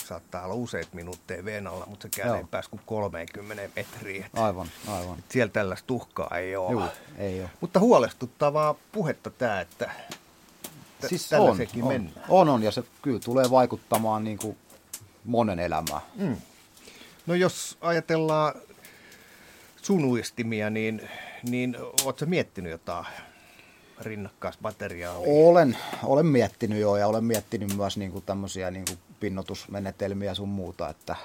saattaa olla useita minuutteja veen alla, mutta se käy ei pääs kuin 30 metriä. Aivan, aivan. Että siellä tällaista tuhkaa ei ole. Juu, ei ole. Mutta huolestuttavaa puhetta tämä, että t- siis on, on, on, on, ja se kyllä tulee vaikuttamaan niin kuin monen elämään. Mm. No jos ajatellaan sun uistimia, niin, niin ootko miettinyt jotain rinnakkaismateriaalia? Olen, olen miettinyt jo ja olen miettinyt myös niin kuin tämmöisiä niin kuin pinnotusmenetelmiä sun muuta, että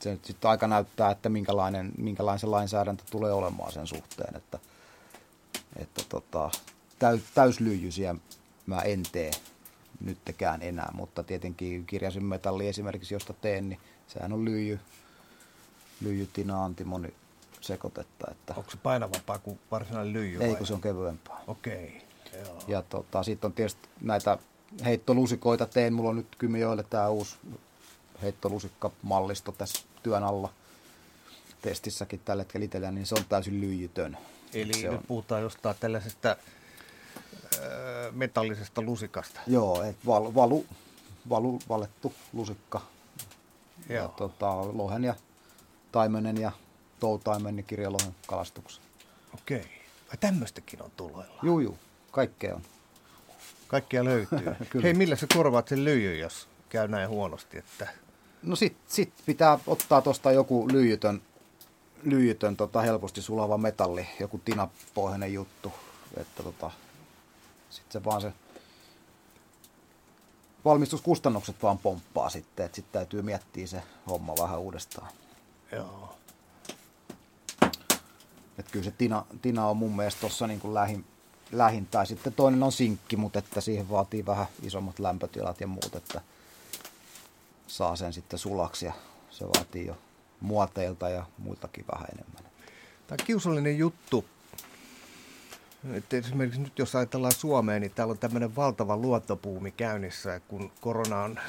se nyt sitten aika näyttää, että minkälainen, minkälainen se lainsäädäntö tulee olemaan sen suhteen, että, että tota, täys, täyslyijysiä mä en tee nyttekään enää, mutta tietenkin kirjasin metalli esimerkiksi, josta teen, niin sehän on lyijy, lyijytina antimoni sekoitetta. Että... Onko se painavampaa kuin varsinainen lyijy? Ei, kun se on kevyempää. Okei. Okay. Ja tota, sitten on tietysti näitä heittoluusikoita teen. Mulla on nyt Kymijoelle tämä uusi heittolusikkamallisto tässä työn alla testissäkin tällä hetkellä itsellä, niin se on täysin lyijytön. Eli se nyt on... puhutaan jostain tällaisesta metallisesta lusikasta. Joo, et val, valu, valu, valettu lusikka. Joo. Ja, tota, lohen ja taimenen ja toutaimen ja kirjalohen kalastuksen. Okei. Ai tämmöistäkin on tuloilla? Juu, juu. Kaikkea on. Kaikkea löytyy. Hei, millä sä korvaat sen lyijyn, jos käy näin huonosti? Että... No sit, sit pitää ottaa tuosta joku lyijytön, lyijytön tota, helposti sulava metalli, joku tinapohjainen juttu. Että tota, sitten se vaan se valmistuskustannukset vaan pomppaa sitten, että sitten täytyy miettiä se homma vähän uudestaan. Joo. Että kyllä se tina, tina on mun mielestä tuossa niin kuin lähin, lähin, tai sitten toinen on sinkki, mutta että siihen vaatii vähän isommat lämpötilat ja muut, että saa sen sitten sulaksi ja se vaatii jo muoteilta ja muiltakin vähän enemmän. Tämä on kiusallinen juttu. Että esimerkiksi nyt jos ajatellaan Suomeen, niin täällä on tämmöinen valtava luottopuumi käynnissä, kun korona on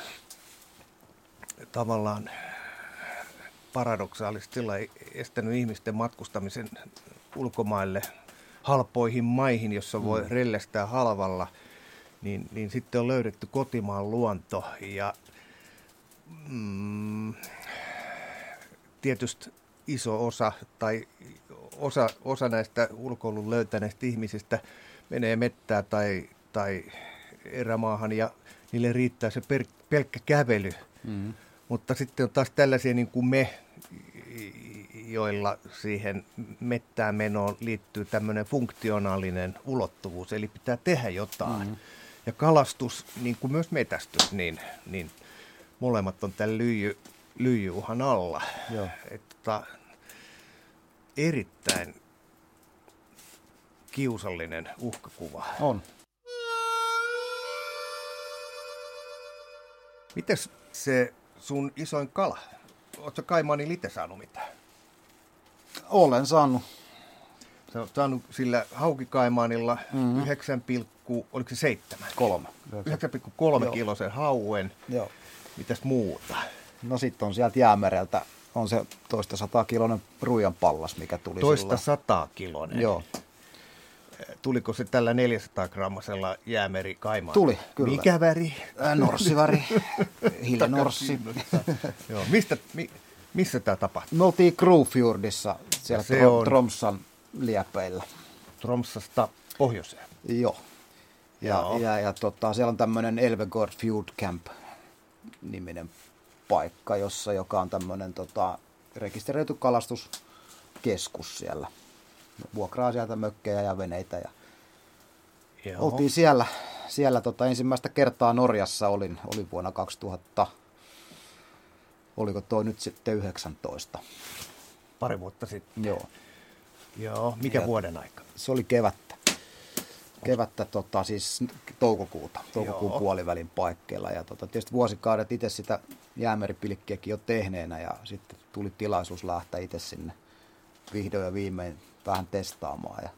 tavallaan paradoksaalisesti estänyt ihmisten matkustamisen ulkomaille halpoihin maihin, jossa voi mm. rellestää halvalla, niin, niin sitten on löydetty kotimaan luonto ja mm, tietysti iso osa tai osa, osa näistä ulkoilun löytäneistä ihmisistä menee mettää tai, tai erämaahan ja niille riittää se per, pelkkä kävely. Mm. Mutta sitten on taas tällaisia niin kuin me, joilla siihen mettään menoon liittyy tämmöinen funktionaalinen ulottuvuus, eli pitää tehdä jotain. Mm-hmm. Ja kalastus, niin kuin myös metästys, niin, niin molemmat on tämän lyijy, lyijyuhan alla. Joo. Että, erittäin kiusallinen uhkakuva. On. Mites se sun isoin kala? Oletko Kaimaani lite saanut mitään? Olen saanut. Sä oot saanut sillä haukikaimaanilla mm-hmm. 9, oliko se 7? 3. 9,3 kilosen hauen. Joo. Mitäs muuta? No sitten on sieltä jäämereltä, on se toista sataa kilonen ruijan pallas, mikä tuli Toista sataa kilonen? Joo. Tuliko se tällä 400 grammasella jäämeri kaimaan? Tuli, kyllä. Mikä väri? Norssiväri, hiilenorssi. Joo. Mistä, mi, missä tämä tapahtui? Me oltiin Krufjordissa, siellä se Trom, on... Tromsan liepeillä. Tromsasta pohjoiseen? Joo. Ja, Joo. ja, ja tota, siellä on tämmöinen Elvegård Fjord Camp niminen paikka, jossa, joka on tämmöinen tota, rekisteröity kalastuskeskus siellä. Vuokraa sieltä mökkejä ja veneitä ja Joo. oltiin siellä, siellä tota, ensimmäistä kertaa Norjassa olin, olin vuonna 2000, oliko toi nyt sitten 19. Pari vuotta sitten. Joo. Joo, mikä ja vuoden aika? Se oli kevättä. Kevättä, tota, siis toukokuuta, toukokuun Joo. puolivälin paikkeilla. Ja tota, tietysti vuosikaudet itse sitä jäämeripilkkiäkin jo tehneenä ja sitten tuli tilaisuus lähteä itse sinne vihdoin ja viimein vähän testaamaan. Ja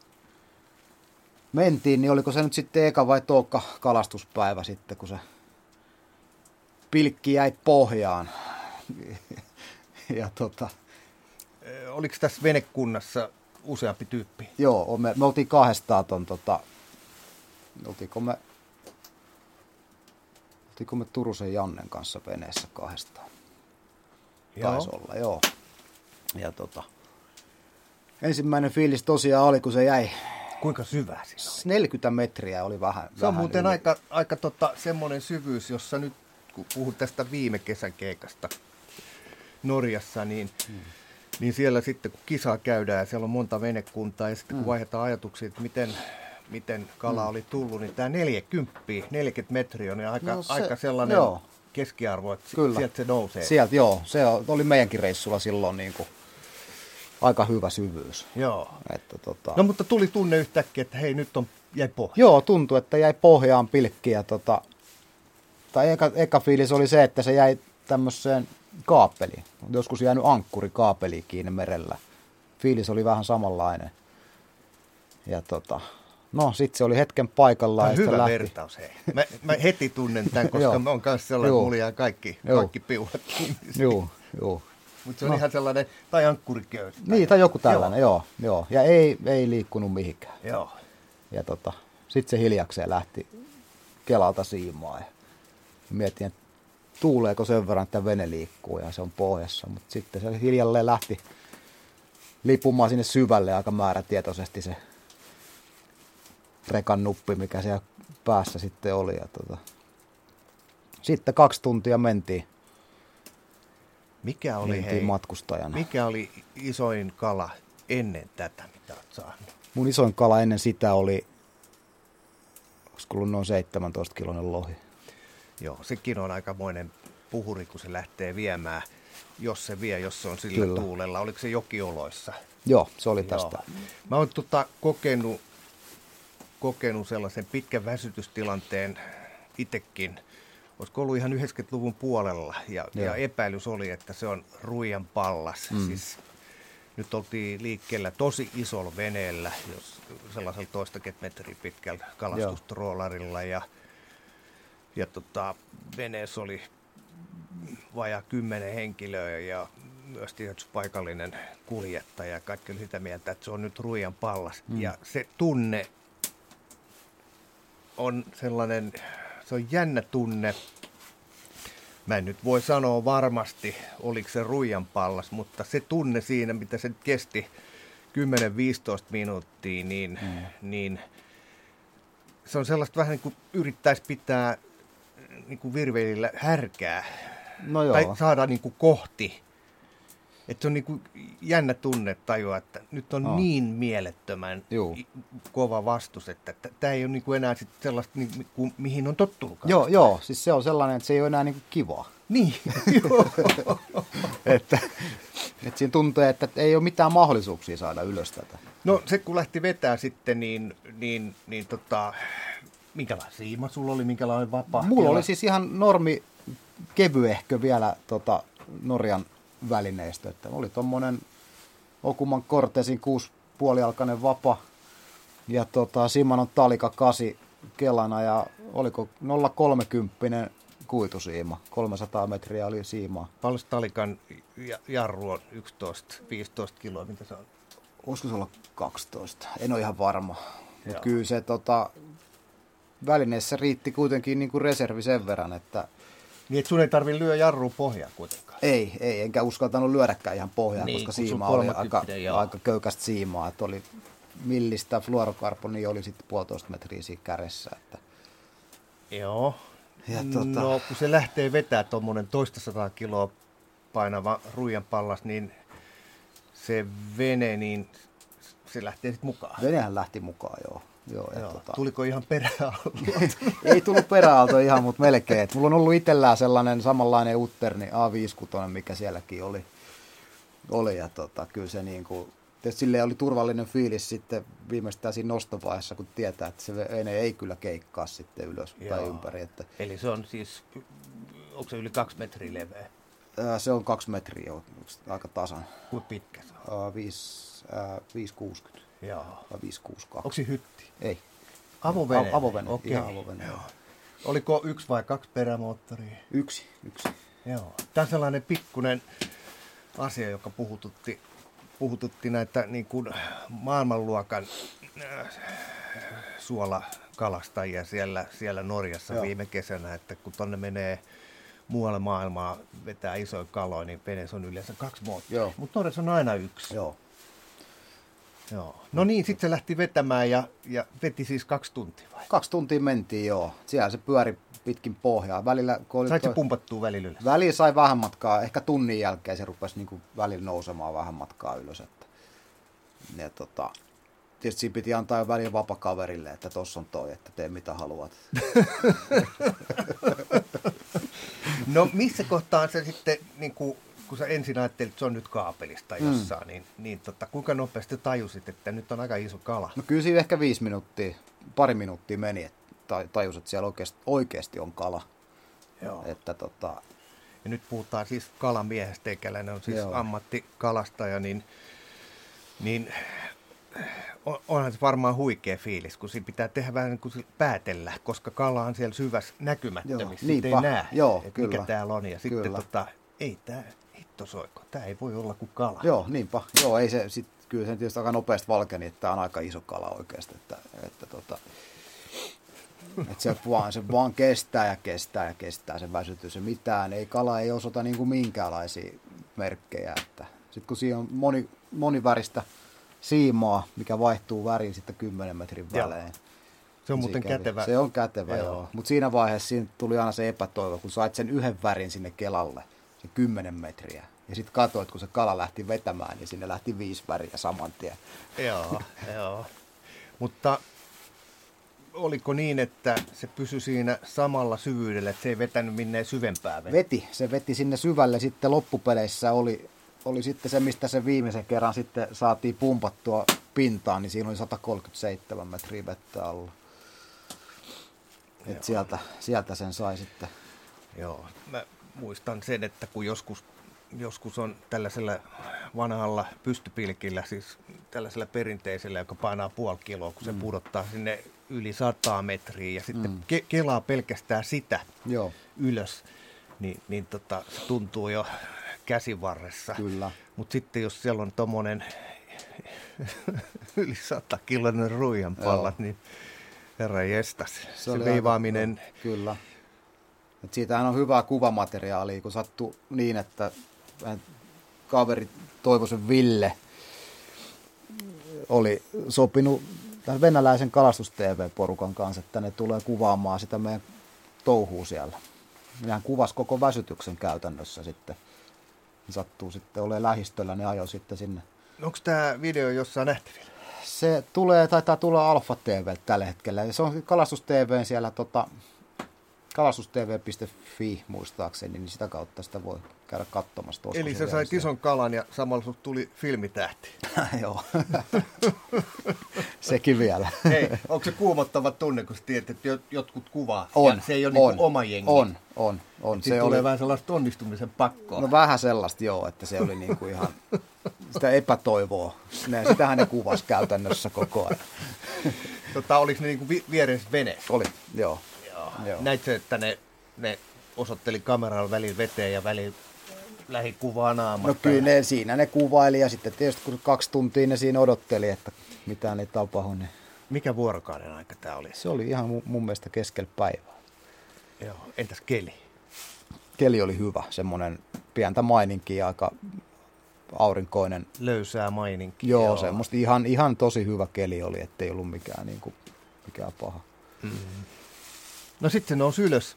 mentiin, niin oliko se nyt sitten eka vai toukka kalastuspäivä sitten, kun se pilkki jäi pohjaan. ja tota... Oliko tässä venekunnassa useampi tyyppi? Joo, me, me oltiin kahdestaan ton tota... Oltiinko me... Oltiinko me Turusen Jannen kanssa veneessä kahdestaan? Joo. Taisi olla, joo. Ja tota, ensimmäinen fiilis tosiaan oli, kun se jäi. Kuinka syvä siinä oli? 40 metriä oli vähän. Se on muuten yli. aika, aika tota, semmoinen syvyys, jossa nyt kun puhut tästä viime kesän keikasta Norjassa, niin, hmm. niin siellä sitten kun kisaa käydään ja siellä on monta venekuntaa ja sitten kun hmm. vaihdetaan ajatuksia, että miten miten kala mm. oli tullut, niin tämä 40, 40 metriä on aika, No se- aika sellainen joo. keskiarvo, että Kyllä. sieltä se nousee. Sieltä joo, se oli meidänkin reissulla silloin niin kuin aika hyvä syvyys. Joo. Että tota, No mutta tuli tunne yhtäkkiä, että hei nyt on jäi pohja. Joo, tuntui, että jäi pohjaan pilkkiä. Tota, tai eka, eka fiilis oli se, että se jäi tämmöiseen kaapeliin. Joskus jäänyt ankkuri kaapeliin kiinni merellä. Fiilis oli vähän samanlainen. Ja tota, no sit se oli hetken paikallaan. Tämä on ja sitten hyvä lähti. vertaus, hei. Mä, mä heti tunnen tämän, koska mä oon kanssa sellainen, että mulla jää kaikki, kaikki piuhat. Joo, joo. Mutta se on ihan sellainen, tai ankkuriköysi. Niin, tai joku tällainen, joo. joo, joo. Ja ei, ei liikkunut mihinkään. Joo. Ja tota, sitten se hiljakseen lähti Kelalta siimaan. Ja mietin, että tuuleeko sen verran, että vene liikkuu ja se on pohjassa. Mutta sitten se hiljalleen lähti lipumaan sinne syvälle aika määrätietoisesti se rekan nuppi, mikä siellä päässä sitten oli. Ja tota, sitten kaksi tuntia mentiin, Mikä oli, mentiin hei, matkustajana. mikä oli isoin kala ennen tätä, mitä oot saanut? Mun isoin kala ennen sitä oli, olisiko ollut noin 17 kilonen lohi. Joo, sekin on aikamoinen puhuri, kun se lähtee viemään, jos se vie, jos se on sillä Kyllä. tuulella. Oliko se jokioloissa? Joo, se oli tästä. Joo. Mä oon tota, kokenut, kokenut sellaisen pitkän väsytystilanteen itsekin. Olisiko ollut ihan 90-luvun puolella ja, Joo. ja epäilys oli, että se on ruijan pallas. Mm. Siis, nyt oltiin liikkeellä tosi isolla veneellä, jos sellaisella toistakymmentä metriä pitkällä kalastustroolarilla ja, ja tota, veneessä oli vajaa kymmenen henkilöä ja myös tietysti paikallinen kuljettaja. ja Kaikki oli sitä mieltä, että se on nyt ruijan pallas. Mm. Ja se tunne on sellainen, se on jännä tunne. Mä en nyt voi sanoa varmasti, oliko se ruijan pallas, mutta se tunne siinä, mitä se kesti 10-15 minuuttia, niin, mm. niin se on sellaista vähän niin kuin yrittäisi pitää niin kuin virveilillä härkää No joo. tai saada niin kuin kohti. Että se on niin kuin jännä tunne tajua, että nyt on Aa. niin mielettömän Juu. kova vastus, että tämä ei ole niin kuin enää sit sellaista, niin kuin, mihin on tottunut. Joo, joo, siis se on sellainen, että se ei ole enää niin kivaa. Niin, joo. että, että siinä tuntee, että ei ole mitään mahdollisuuksia saada ylös tätä. No se kun lähti vetää sitten, niin, niin, niin tota, minkälainen siima sulla oli, minkälainen vapaa? Mulla oli siis ihan normi kevyehkö vielä tota, Norjan välineistö. Että oli tommonen Okuman Cortesin kuuspuolialkainen vapa ja tota, Simanon Talika 8 kelana ja oliko 030 kuitusiima. 300 metriä oli siimaa. Paljon Talikan ja- jarru on 11-15 kiloa, mitä se on? Olisiko se olla 12? En ole ihan varma. Mutta kyllä se tota, välineessä riitti kuitenkin niin kuin reservi sen verran, että Niin, että sun ei tarvi lyö jarru pohjaa kuitenkaan. Ei, ei, enkä uskaltanut lyödäkään ihan pohjaan, Niin, koska siima oli 30, aika, joo. aika köykästä siimaa, että oli millistä fluorokarbonia oli sitten puolitoista metriä siinä kädessä. Että, Joo. Ja tota- No, kun se lähtee vetää tuommoinen toista sataa kiloa painava ruijan pallas, niin se vene, niin se lähtee sitten mukaan. venehän lähti mukaan, joo. Joo, ja Joo. tota, Tuliko ihan perään? ei tullut peräaalto ihan, mutta melkein. Et mulla on ollut itsellään sellainen samanlainen Utterni A56, mikä sielläkin oli. oli ja tota, kyllä se niin kuin, silleen oli turvallinen fiilis sitten viimeistään siinä nostovaiheessa, kun tietää, että se vene ei kyllä keikkaa sitten ylös tai Joo. ympäri. Että, Eli se on siis, onko se yli kaksi metriä leveä? ää, se on kaksi metriä aika tasan. Kuinka pitkä se on? Ää, viis- ää, 560 Vai 562. Onko se hytti? Ei. Avovene? A- avovene, Okei. ihan avovene. Joo. Oliko yksi vai kaksi perämoottoria? Yksi, yksi. Joo. Tämä on sellainen pikkunen asia, joka puhututti, puhututti näitä niin kuin maailmanluokan äh, suolakalastajia siellä, siellä Norjassa Joo. viime kesänä, että kun tonne menee muualle maailmaa vetää isoja kaloja, niin veneessä on yleensä kaksi moottoria. Mutta Norjassa on aina yksi. Joo. Joo. No niin, sitten se lähti vetämään ja, ja veti siis kaksi tuntia vai? Kaksi tuntia mentiin, joo. Siellä se pyöri pitkin pohjaa. Välillä, kun oli Sait se toi- pumpattua välillä ylös? Välillä sai vähän matkaa, ehkä tunnin jälkeen se rupesi niin välillä nousemaan vähän matkaa ylös. Että, ja tota, tietysti siinä piti antaa jo välillä vapakaverille, että tossa on toi, että tee mitä haluat. no missä kohtaa se sitten, niin kuin, kun sä ensin ajattelit, että se on nyt kaapelista mm. jossain, mm. niin, niin tota, kuinka nopeasti tajusit, että nyt on aika iso kala? No kyllä siinä ehkä viisi minuuttia, pari minuuttia meni, että tajus, että siellä oikeasti, oikeasti on kala. Joo. Että tota... Ja nyt puhutaan siis kalamiehestä, eikäläinen on siis Joo. ammattikalastaja, niin, niin onhan se varmaan huikea fiilis, kun siinä pitää tehdä vähän niin kuin päätellä, koska kala on siellä syvässä näkymättömissä. Joo, ei näe, Joo, että kyllä. mikä täällä on. Ja kyllä. sitten tota, ei tämä hitto soiko, tämä ei voi olla kuin kala. Joo, niinpä. Joo, ei se, sit, kyllä se tietysti aika nopeasti valkeni, että tämä on aika iso kala oikeasti. Että, että tota, että se vaan, se vaan kestää ja kestää ja kestää se väsytys ja mitään. Ei kala ei osoita niin kuin minkäänlaisia merkkejä. Että sitten kun siinä on moni, moniväristä siimaa, mikä vaihtuu väriin sitten 10 metrin välein. Se on muuten kävi. kätevä. Se on kätevä, joo. joo. Mutta siinä vaiheessa siinä tuli aina se epätoivo, kun sait sen yhden värin sinne kelalle, se 10 metriä. Ja sitten katsoit, kun se kala lähti vetämään, niin sinne lähti viisi väriä saman tien. Joo, joo. Mutta oliko niin, että se pysyi siinä samalla syvyydellä, että se ei vetänyt minne syvempää vettä? Veti, se veti sinne syvälle. Sitten loppupeleissä oli, oli sitten se, mistä se viimeisen kerran sitten saatiin pumpattua pintaan, niin siinä oli 137 metriä vettä alla. Et sieltä, sieltä sen sai sitten. Joo, mä muistan sen, että kun joskus, joskus on tällaisella vanhalla pystypilkillä, siis tällaisella perinteisellä, joka painaa puoli kiloa, kun se mm. pudottaa sinne yli 100 metriä ja sitten mm. ke- kelaa pelkästään sitä Joo. ylös, niin, niin tota, se tuntuu jo käsivarressa. Kyllä. Mutta sitten jos siellä on tuommoinen yli 100 kiloinen ruijanpallat, niin herra jestas, se, se veivaaminen. Aika, kyllä. Et siitähän on hyvää kuvamateriaalia, kun sattuu niin, että kaveri Toivosen Ville oli sopinut tämän venäläisen kalastus-TV-porukan kanssa, että ne tulee kuvaamaan sitä meidän touhua siellä. Minähän kuvas koko väsytyksen käytännössä sitten. Sattuu sitten olemaan lähistöllä, ne ajoi sitten sinne. Onko tämä video jossain nähtävillä? Se tulee, taitaa tulla Alfa TV tällä hetkellä. Se on kalastus TV siellä tota, kalastustv.fi muistaakseni, niin sitä kautta sitä voi käydä katsomassa. Eli sä sait ison kalan ja samalla tuli filmitähti. Joo. Sekin vielä. Hei, onko se kuumottava tunne, kun sä tiedät, että jotkut kuvaa on, ja se ei ole on, niin oma jengi? On, on. on. Se tulee oli... vähän sellaista onnistumisen pakkoa. No vähän sellaista joo, että se oli niin kuin ihan sitä epätoivoa. Ne, sitähän ne kuvas käytännössä koko ajan. Tota, oliko ne niin kuin vieressä veneessä? Oli, joo. Joo. Näitkö, että ne, ne osoitteli kameralla välillä veteen ja välillä lähikuvaa naamasta? No kyllä ne, siinä ne kuvaili ja sitten tietysti kun kaksi tuntia ne siinä odotteli, että mitään ei tapahdu. Niin... Mikä vuorokauden aika tämä oli? Se oli ihan mun, mun mielestä keskellä päivää. Joo, entäs keli? Keli oli hyvä, semmoinen pientä maininki aika aurinkoinen. Löysää maininki. Joo, joo. semmoista ihan, ihan tosi hyvä keli oli, ettei ollut mikään, niin kuin, mikään paha. Mm-hmm. No sitten se nousi ylös.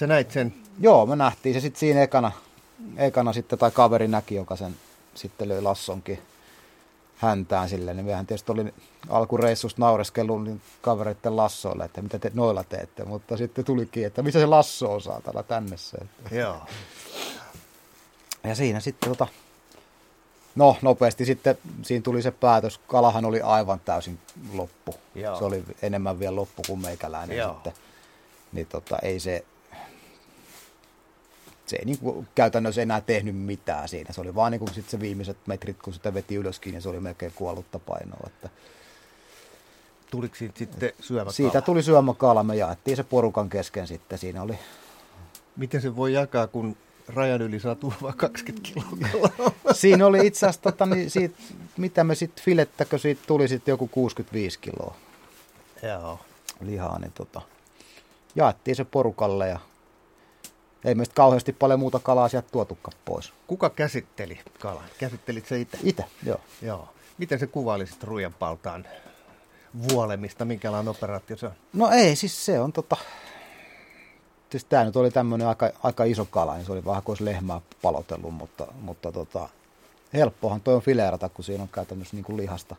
Sä näit sen? Joo, me nähtiin se sitten siinä ekana, ekana sitten, tai kaveri näki, joka sen sitten löi lassonkin häntään silleen. Niin mehän tietysti oli alkureissusta naureskellut niin kavereiden lassoille, että mitä te noilla teette. Mutta sitten tulikin, että missä se lasso on saatana tänne se. Joo. Ja siinä sitten tota, no nopeasti sitten siinä tuli se päätös. Kalahan oli aivan täysin loppu. Joo. Se oli enemmän vielä loppu kuin meikäläinen Joo. sitten niin tota, ei se, se ei niin kuin käytännössä enää tehnyt mitään siinä. Se oli vaan niin kuin sit se viimeiset metrit, kun sitä veti ylöskin, niin se oli melkein kuollutta painoa. Että Tuliko siitä sitten syömäkala? Siitä tuli syömäkala. Me jaettiin se porukan kesken sitten. Siinä oli... Miten se voi jakaa, kun rajan yli saa vain 20 kiloa Siinä oli itse asiassa, tota, niin siitä, mitä me sitten filettäkö siitä tuli sitten joku 65 kiloa. Joo. Lihaa, niin tota, jaettiin se porukalle ja ei meistä kauheasti paljon muuta kalaa sieltä tuotukaan pois. Kuka käsitteli kalan? Käsittelit se itse? Itse, joo. joo. Miten se kuvailisit ruijanpaltaan vuolemista? Minkälainen operaatio se on? No ei, siis se on tota... Siis tämä nyt oli tämmöinen aika, aika iso kala, niin se oli vähän kuin olisi lehmää palotellut, mutta, mutta tota, helppohan toi on fileerata, kun siinä on käytännössä niin kuin lihasta,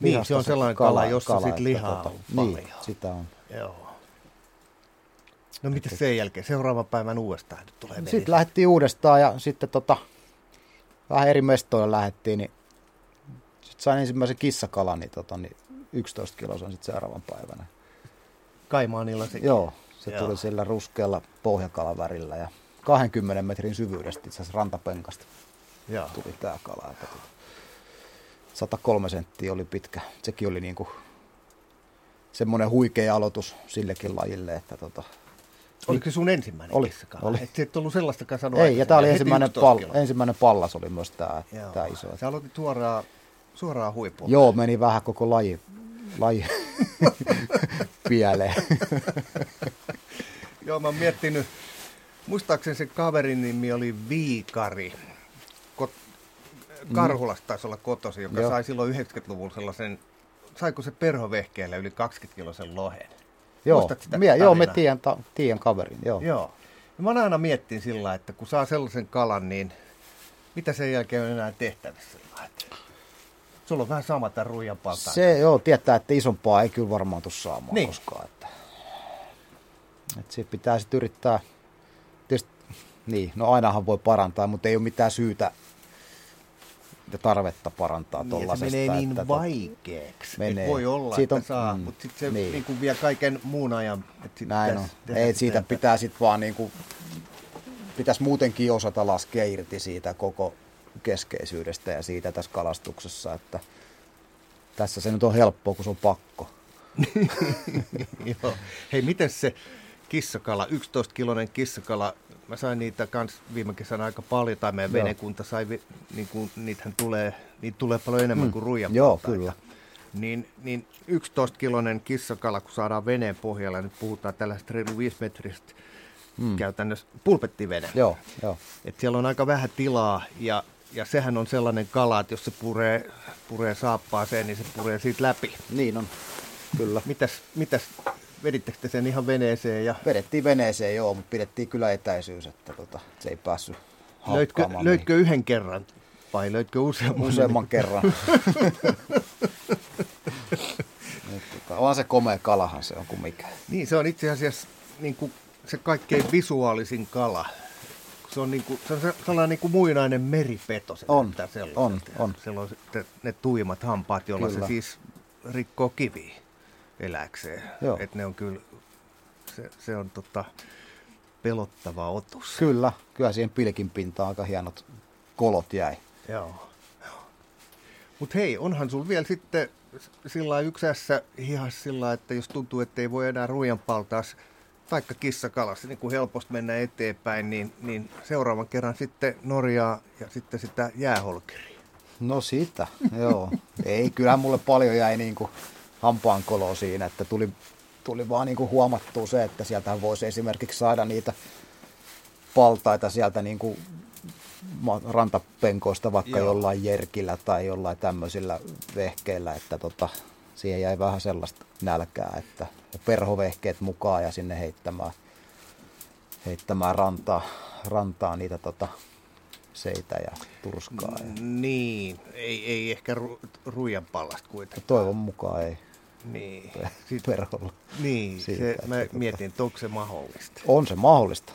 Niin, lihasta se on sellainen kala, jossa sit että lihaa on Niin, paljon. sitä on. Joo. No mitä sen jälkeen? Seuraavan päivän uudestaan nyt tulee vesi. Sitten lähdettiin uudestaan ja sitten tota, vähän eri mestoilla lähdettiin, niin sitten sain ensimmäisen kissakalan, niin, tota, niin 11 kiloa sitten seuraavan päivänä. Kaimaanilla sekin. Joo, se Joo. tuli sillä ruskealla pohjakalavärillä ja 20 metrin syvyydestä itse asiassa rantapenkasta Joo. tuli tämä kala. Että tota, 103 senttiä oli pitkä. Sekin oli niinku semmoinen huikea aloitus sillekin lajille, että tota, Oliko se sun ensimmäinen Oli, kissakala? oli. Et et ollut sellaistakaan sanoa ei, ja tämä oli ensimmäinen, 11 pal- ensimmäinen pallas oli myös tämä, tämä iso. Sä aloitit suoraan, suoraan huippuun. Joo, meni vähän koko laji, laji pieleen. Joo, mä oon miettinyt, muistaakseni se kaverin nimi oli Viikari. Kot, Karhulasta taisi olla kotosi, joka. Joo. sai silloin 90-luvulla sellaisen, saiko se perhovehkeellä yli 20 kilosen lohen? Joo, sitä mie, joo, me tiedän, ta, tiedän kaverin. Joo. Joo. Ja mä aina miettin sillä että kun saa sellaisen kalan, niin mitä sen jälkeen on enää tehtävissä että Sulla on vähän sama tämän ruijan paltaan. Se joo, tietää, että isompaa ei kyllä varmaan tule saamaan Niin. koskaan. Että, että se pitää sitten yrittää, tietysti, niin, no ainahan voi parantaa, mutta ei ole mitään syytä ja tarvetta parantaa niin, ja se tuollaisesta. menee niin että, vaikeaksi. menee. Menee. voi olla, Siitä että on- saa, mm, mutta sitten se niin. niin. Niin vie kaiken muun ajan. Että sit Näin on. Ei, siitä että- pitää sitten vaan niinku, pitäisi muutenkin osata laskea irti siitä koko keskeisyydestä ja siitä tässä kalastuksessa, että tässä se nyt on helppoa, kun se on pakko. Joo. Hei, miten se kissakala, 11-kilonen kissakala, mä sain niitä kans viime kesänä aika paljon, tai meidän Joo. venekunta sai, vi- niin kuin, niitähän tulee, niitä tulee paljon enemmän Mm. kuin ruijan Joo, kyllä. Niin, niin 11-kilonen kissakala, kun saadaan veneen pohjalla, nyt puhutaan tällaista reilu 5 metristä mm. käytännössä pulpettivene. Joo, joo. Et siellä on aika vähän tilaa ja, ja sehän on sellainen kala, että jos se puree, puree saappaaseen, niin se puree siitä läpi. Niin on, kyllä. Mitäs, mitäs vedittekö te sen ihan veneeseen ja Vedettiin veneeseen, joo, mutta pidettiin kyllä etäisyys, että tota, se ei päässyt löytkö, löytkö yhden kerran vai löytkö useamman? useamman kerran. Nyt, tota, on se komea kalahan se on kuin mikä. Niin, se on itse asiassa niin kuin se kaikkein visuaalisin kala. Se on, niin kuin, se on se- sellainen niin kuin muinainen meripeto. Se On, on, on. Siellä on ne tuimat hampaat, joilla Kyllä. se siis rikkoo kiviä eläkseen. Joo. Et ne on kyllä, se, se on tota, pelottava otus. Kyllä, kyllä siihen pilkin pintaan aika hienot kolot jäi. Joo. Mutta hei, onhan sulla vielä sitten sillä ässä hihas sillä että jos tuntuu, että ei voi enää ruijan paltaas taikka kissakalassa niin kuin helposti mennä eteenpäin, niin, niin seuraavan kerran sitten Norjaa ja sitten sitä jääholkeria. No sitä, joo. Ei, kyllähän mulle paljon jäi niin kuin hampaankoloa siinä, että tuli, tuli vaan niin kuin huomattua se, että sieltä voisi esimerkiksi saada niitä paltaita sieltä niin kuin rantapenkoista vaikka Joo. jollain jerkillä tai jollain tämmöisillä vehkeillä, että tota, siihen jäi vähän sellaista nälkää, että perhovehkeet mukaan ja sinne heittämään, heittämään rantaa, rantaa niitä tota, seitä ja turskaa. Ja Niin, ei, ei ehkä ru, ruijan pallasta kuitenkaan. toivon mukaan ei Niin, perholla. niin Siitä, se, että mä tota- mietin, että onko se mahdollista. On se mahdollista.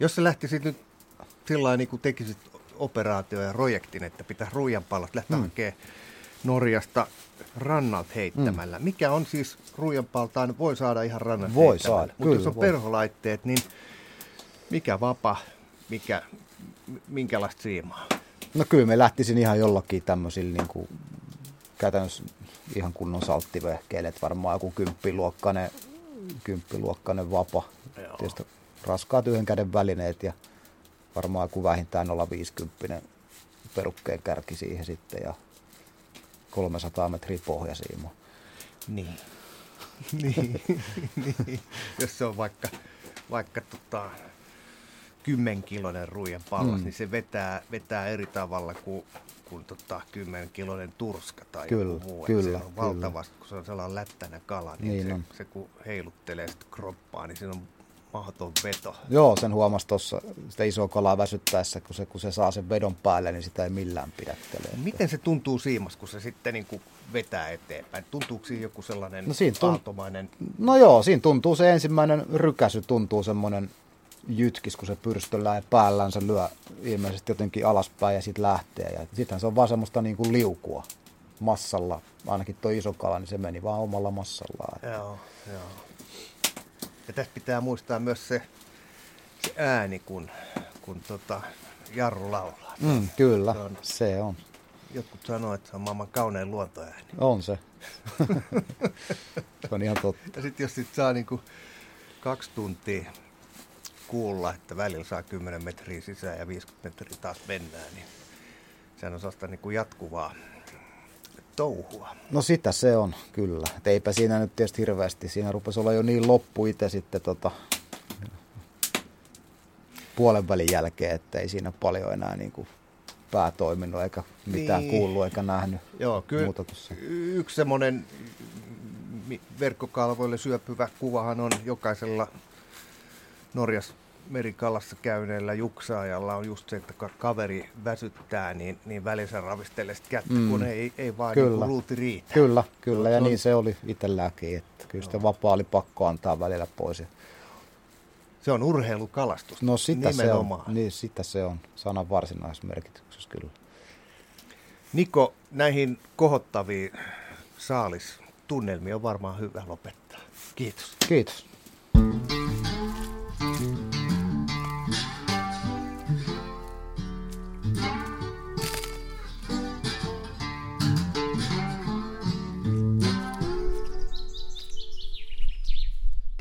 Jos sä lähtisit nyt sillä niin kuin tekisit operaatio ja projektin, että pitää ruijanpallot lähteä mm. hakemaan Norjasta rannalta heittämällä. Mm. Mikä on siis ruijanpaltaan, voi saada ihan rannalta Voi saada, Mutta jos kyllä on voi. perholaitteet, niin mikä vapa, mikä, minkälaista siimaa? No kyllä me lähtisin ihan jollakin tämmöisillä niin kuin, käytännössä ihan kunnon salttivehkeille, että varmaan joku kymppiluokkainen, kymppiluokkainen vapa. Joo. Tietysti raskaat yhden käden välineet ja varmaan joku vähintään 050 perukkeen kärki siihen sitten ja 300 metriä pohjasiima. Niin. niin. niin. Jos se on vaikka, vaikka tota, kymmenkiloinen ruijan pallas, Mm. niin se vetää, vetää eri tavalla kuin, kuin tota, kymmenkiloinen turska tai Kyllä, joku muu. Kyllä, se on kyllä. valtavasti, kun se on sellainen lättänä kala, niin, Niin se, on. se kun heiluttelee sitä kroppaa, niin siinä on mahdoton veto. Joo, sen huomasi tuossa sitä isoa kalaa väsyttäessä, kun se, kun se saa sen vedon päälle, niin sitä ei millään pidättele. Miten se tuntuu siimas, kun se sitten niin kuin vetää eteenpäin? Tuntuuko siinä joku sellainen No siinä tunt- aaltomainen? No joo, siinä tuntuu se ensimmäinen rykäsy, tuntuu semmoinen jytkis, kun se pyrstöllään ja päällään se lyö ilmeisesti jotenkin alaspäin ja sitten lähtee. Ja sittenhän se on vaan semmoista niin kuin liukua massalla. Ainakin tuo iso kala, niin se meni vaan omalla massallaan. Joo, joo. Ja tässä pitää muistaa myös se, se ääni, kun, kun tota, Jarru laulaa. Mm, kyllä, Se on- se on. Jotkut sanoo, että se on maailman kaunein luontoääni. On se. se on ihan totta. Ja sitten jos sit saa niinku kaksi tuntia kuulla, että välillä saa 10 metriä sisään ja 50 metriä taas mennään, niin sehän on sellaista niinku jatkuvaa touhua. No sitä se on, kyllä. Et eipä siinä nyt tietysti hirveästi. Siinä rupesi olla jo niin loppu itse sitten tota, puolen välin jälkeen, että ei siinä paljon enää niin kuin pää toiminut eikä mitään Niin. niin. kuullut eikä nähnyt Joo, kyllä muuta tuossa. y- yksi semmoinen verkkokalvoille syöpyvä kuvahan on jokaisella Norjas merikalassa käyneellä juksaajalla on just se, että kaveri väsyttää, niin, niin välissä ravistelee sitä kättä, mm. kun ei, ei vaan Kyllä. niin kuin ruuti riitä. Kyllä, kyllä. Ja on- niin se oli itselläänkin, että kyllä sitä vapaa oli pakko antaa välillä pois. Se on urheilukalastus. No sitä se on, nimenomaan. niin sitä se on, sanan varsinaisessa merkityksessä kyllä. Niko, näihin kohottaviin saalistunnelmiin on varmaan hyvä lopettaa. Kiitos. Kiitos.